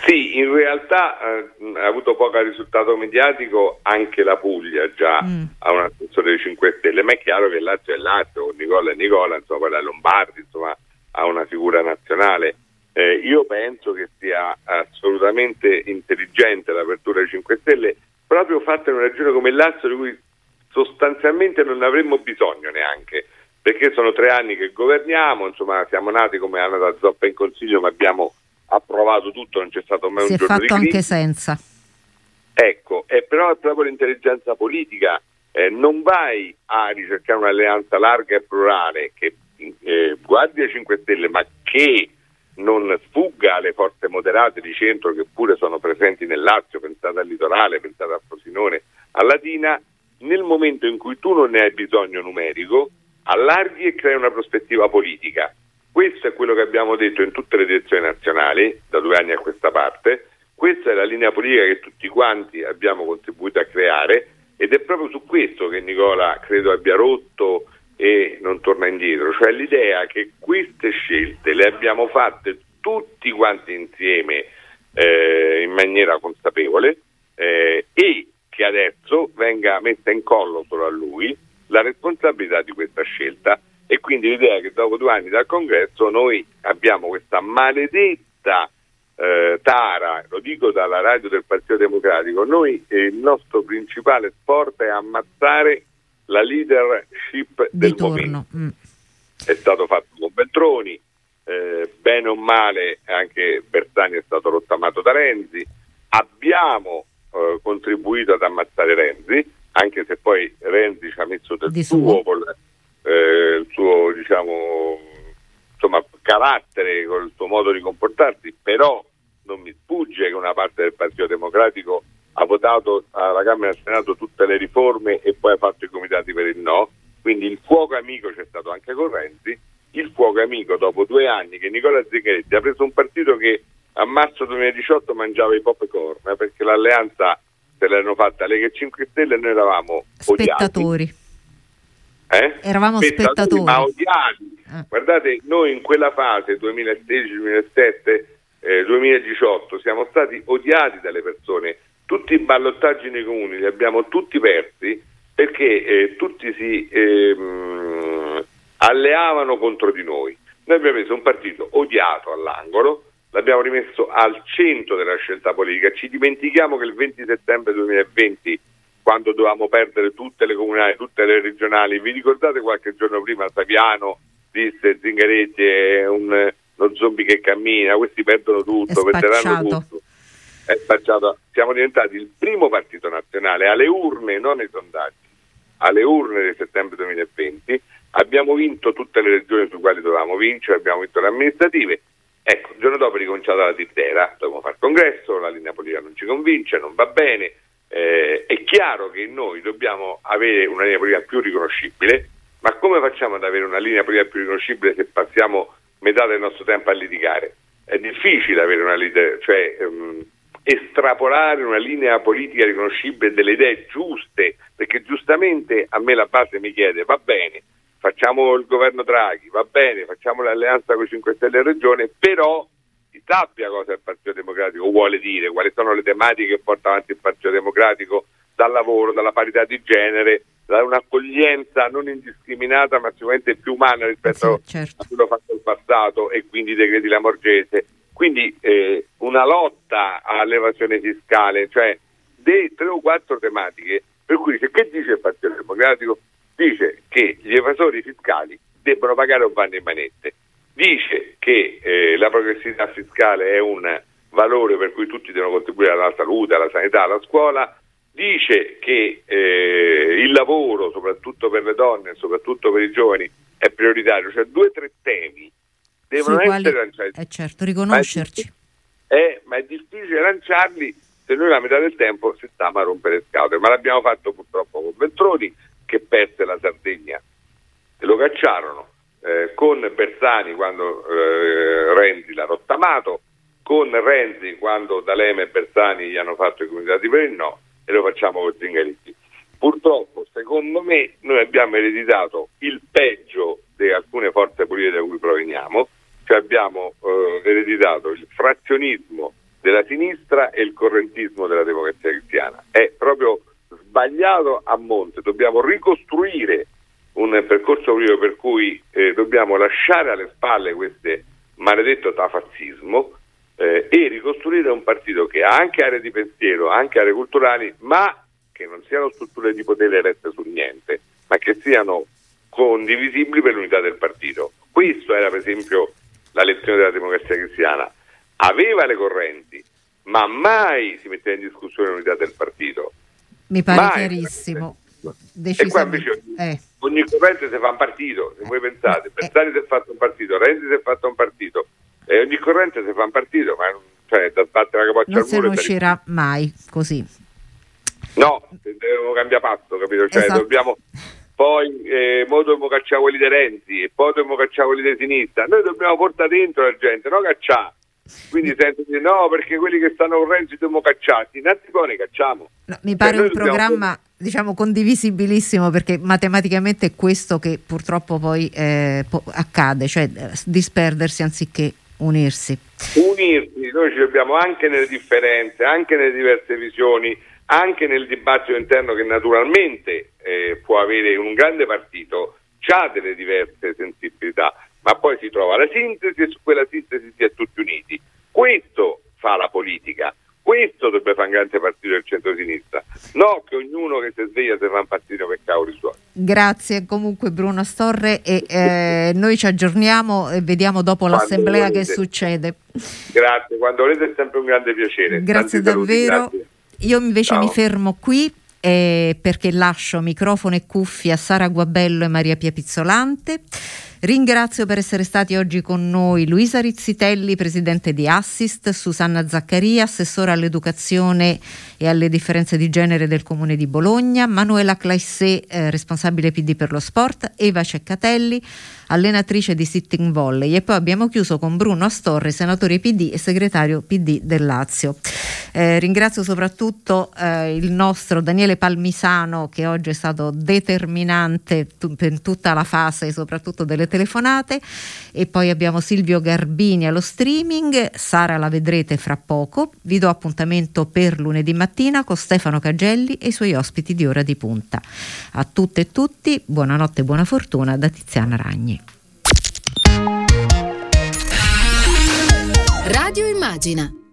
M: Sì, in realtà eh, ha avuto poco risultato mediatico anche la Puglia già ha un assessore dei 5 Stelle, ma è chiaro che il Lazio è Lazio, Nicola e Nicola, insomma poi la Lombardi, insomma ha una figura nazionale. Eh, io penso che sia assolutamente intelligente l'apertura dei 5 Stelle, proprio fatta in una regione come il Lazio di cui sostanzialmente non avremmo bisogno neanche, perché sono tre anni che governiamo, insomma siamo nati come è nata Zoppa in Consiglio, ma abbiamo approvato tutto, non c'è stato mai
C: Si
M: un
C: è
M: giorno di
C: fatto
M: crisi.
C: anche senza.
M: Ecco, e però è proprio l'intelligenza politica. Eh, non vai a ricercare un'alleanza larga e plurale che eh, guardi ai 5 Stelle, ma che non sfugga alle forze moderate di centro che pure sono presenti nel Lazio, pensate al litorale, pensate a Frosinone, a Latina, nel momento in cui tu non ne hai bisogno numerico, allarghi e crei una prospettiva politica. Questo è quello che abbiamo detto in tutte le direzioni nazionali, da due anni a questa parte, questa è la linea politica che tutti quanti abbiamo contribuito a creare ed è proprio su questo che Nicola credo abbia rotto e non torna indietro, cioè l'idea che queste scelte le abbiamo fatte tutti quanti insieme eh, in maniera consapevole eh, e che adesso venga messa in collo solo a lui la responsabilità di questa scelta e quindi l'idea che dopo due anni dal congresso noi abbiamo questa maledetta eh, tara, lo dico dalla radio del Partito Democratico, noi eh, il nostro principale sport è ammazzare la leadership
C: Di
M: del momento.
C: Mm.
M: È stato fatto con Beltroni, eh, bene o male anche Bersani è stato rottamato da Renzi, abbiamo eh, contribuito ad ammazzare Renzi, anche se poi Renzi ci ha messo del
C: Di
M: suo,
C: suo.
M: col eh, il suo diciamo insomma, carattere, col suo modo di comportarsi, però non mi sfugge che una parte del Partito Democratico votato alla Camera e al Senato tutte le riforme e poi ha fatto i comitati per il no, quindi il fuoco amico c'è stato anche con Renzi, il fuoco amico dopo due anni che Nicola Zingaretti ha preso un partito che a marzo 2018 mangiava i popcorn eh, perché l'alleanza se l'hanno fatta Lega e 5 Stelle e noi eravamo odiati.
C: Spettatori.
M: Eh?
C: Eravamo spettatori.
M: ma odiati.
C: Eh.
M: Guardate, noi in quella fase 2016-2017, eh, 2018 siamo stati odiati dalle persone. Tutti i ballottaggi nei comuni li abbiamo tutti persi perché eh, tutti si ehm, alleavano contro di noi. Noi abbiamo messo un partito odiato all'angolo, l'abbiamo rimesso al centro della scelta politica. Ci dimentichiamo che il 20 settembre 2020 quando dovevamo perdere tutte le comunali, tutte le regionali. Vi ricordate qualche giorno prima Saviano disse Zingaretti è un, uno zombie che cammina, questi perdono tutto, perderanno tutto. È spacciato. Siamo diventati il primo partito nazionale alle urne, non ai sondaggi, alle urne del settembre 2020. Abbiamo vinto tutte le regioni su quali dovevamo vincere, abbiamo vinto le amministrative. Ecco, il giorno dopo è ricominciata la tittera, dobbiamo fare il congresso, la linea politica non ci convince, non va bene. Eh, è chiaro che noi dobbiamo avere una linea politica più riconoscibile, ma come facciamo ad avere una linea politica più riconoscibile se passiamo metà del nostro tempo a litigare? È difficile avere una linea, cioè ehm, estrapolare una linea politica riconoscibile delle idee giuste, perché giustamente a me la base mi chiede, va bene, facciamo il governo Draghi, va bene, facciamo l'alleanza con i 5 Stelle in regione, però si sappia cosa il Partito Democratico vuole dire, quali sono le tematiche che porta avanti il Partito Democratico dal lavoro, dalla parità di genere, da un'accoglienza non indiscriminata ma sicuramente più umana rispetto
C: certo.
M: a quello fatto in passato e quindi i decreti Lamorgese. Quindi eh, una lotta all'evasione fiscale, cioè dei tre o quattro tematiche per cui dice, che dice il Partito Democratico? Dice che gli evasori fiscali debbono pagare un vanno in manette dice che eh, la progressività fiscale è un valore per cui tutti devono contribuire alla salute, alla sanità, alla scuola, dice che eh, il lavoro, soprattutto per le donne e soprattutto per i giovani, è prioritario, cioè due o tre temi devono
C: Sui
M: essere lanciati.
C: eh, certo, riconoscerci.
M: Eh, ma è difficile lanciarli se noi la metà del tempo si stiamo a rompere le scatole, ma l'abbiamo fatto purtroppo con Veltroni che perse la Sardegna e lo cacciarono, eh, con Bersani quando eh, Renzi l'ha rottamato, con Renzi quando D'Alema e Bersani gli hanno fatto i comitati per il no e lo facciamo con Zingaretti. Purtroppo, secondo me, noi abbiamo ereditato il peggio di alcune forze politiche da cui proveniamo, cioè abbiamo eh, ereditato il frazionismo della sinistra e il correntismo della democrazia cristiana. È proprio sbagliato a monte, dobbiamo ricostruire un percorso politico per cui eh, dobbiamo lasciare alle spalle questo maledetto tafazzismo eh, e ricostruire un partito che ha anche aree di pensiero, anche aree culturali, ma che non siano strutture di potere rette su niente, ma che siano condivisibili per l'unità del partito. Questo era per esempio la lezione della democrazia cristiana. Aveva le correnti, ma mai si metteva in discussione l'unità del partito.
C: Mi pare
M: Mai.
C: chiarissimo.
M: E qua invece
C: Eh,
M: ogni corrente si fa un partito, se voi pensate, Bersani si è fatto un partito, Renzi si è fatto un partito, e ogni corrente si fa un partito, ma cioè, da sbattere la capoccia
C: non
M: al muro
C: ne
M: e da-
C: uscirà mai così.
M: No, dobbiamo cambiare passo, capito? Cioè,
C: Esatto.
M: dobbiamo poi eh, mo dobbiamo cacciare quelli di Renzi e poi dobbiamo cacciare quelli di sinistra. Noi dobbiamo portare dentro la gente, no cacciare. Quindi sento dire no, perché quelli che stanno con Renzi dobbiamo cacciarli. Innanzi poi ne cacciamo.
C: No, mi pare
M: noi
C: un programma diciamo condivisibilissimo perché matematicamente è questo che purtroppo poi eh, po- accade, cioè eh, disperdersi anziché unirsi.
M: unirsi, noi ci dobbiamo anche nelle differenze, anche nelle diverse visioni, anche nel dibattito interno che naturalmente eh, può avere un grande partito, ha delle diverse sensibilità, ma poi si trova la sintesi e su quella sintesi si è tutti uniti. Questo fa la politica. Questo dovrebbe fare un grande partito del centro-sinistra, no che ognuno che si sveglia si fa un partito per cavoli suoi.
C: Grazie comunque Bruno Storre e eh, noi ci aggiorniamo e vediamo dopo
M: Quando
C: l'assemblea che
M: volete.
C: succede.
M: Grazie, quando volete è sempre un grande piacere.
C: Grazie
M: Tanti saluti,
C: davvero.
M: grazie.
C: Io invece
M: Ciao.
C: mi fermo qui eh, perché lascio microfono e cuffie a Sara Guabello e Maria Pia Pizzolante. Ringrazio per essere stati oggi con noi Luisa Rizzitelli, presidente di Assist, Susanna Zaccaria, assessore all'educazione e alle differenze di genere del Comune di Bologna, Manuela Claissé, eh, responsabile PD per lo sport, Eva Ceccatelli, allenatrice di sitting volley e poi abbiamo chiuso con Bruno Astorre, senatore PD e segretario PD del Lazio. Eh, ringrazio soprattutto eh, il nostro Daniele Palmisano che oggi è stato determinante t- per tutta la fase soprattutto delle telefonate e poi abbiamo Silvio Garbini allo streaming, Sara la vedrete fra poco, vi do appuntamento per lunedì mattina con Stefano Cagelli e i suoi ospiti di ora di punta. A tutte e tutti buonanotte e buona fortuna da Tiziana Ragni.
N: Radio Immagina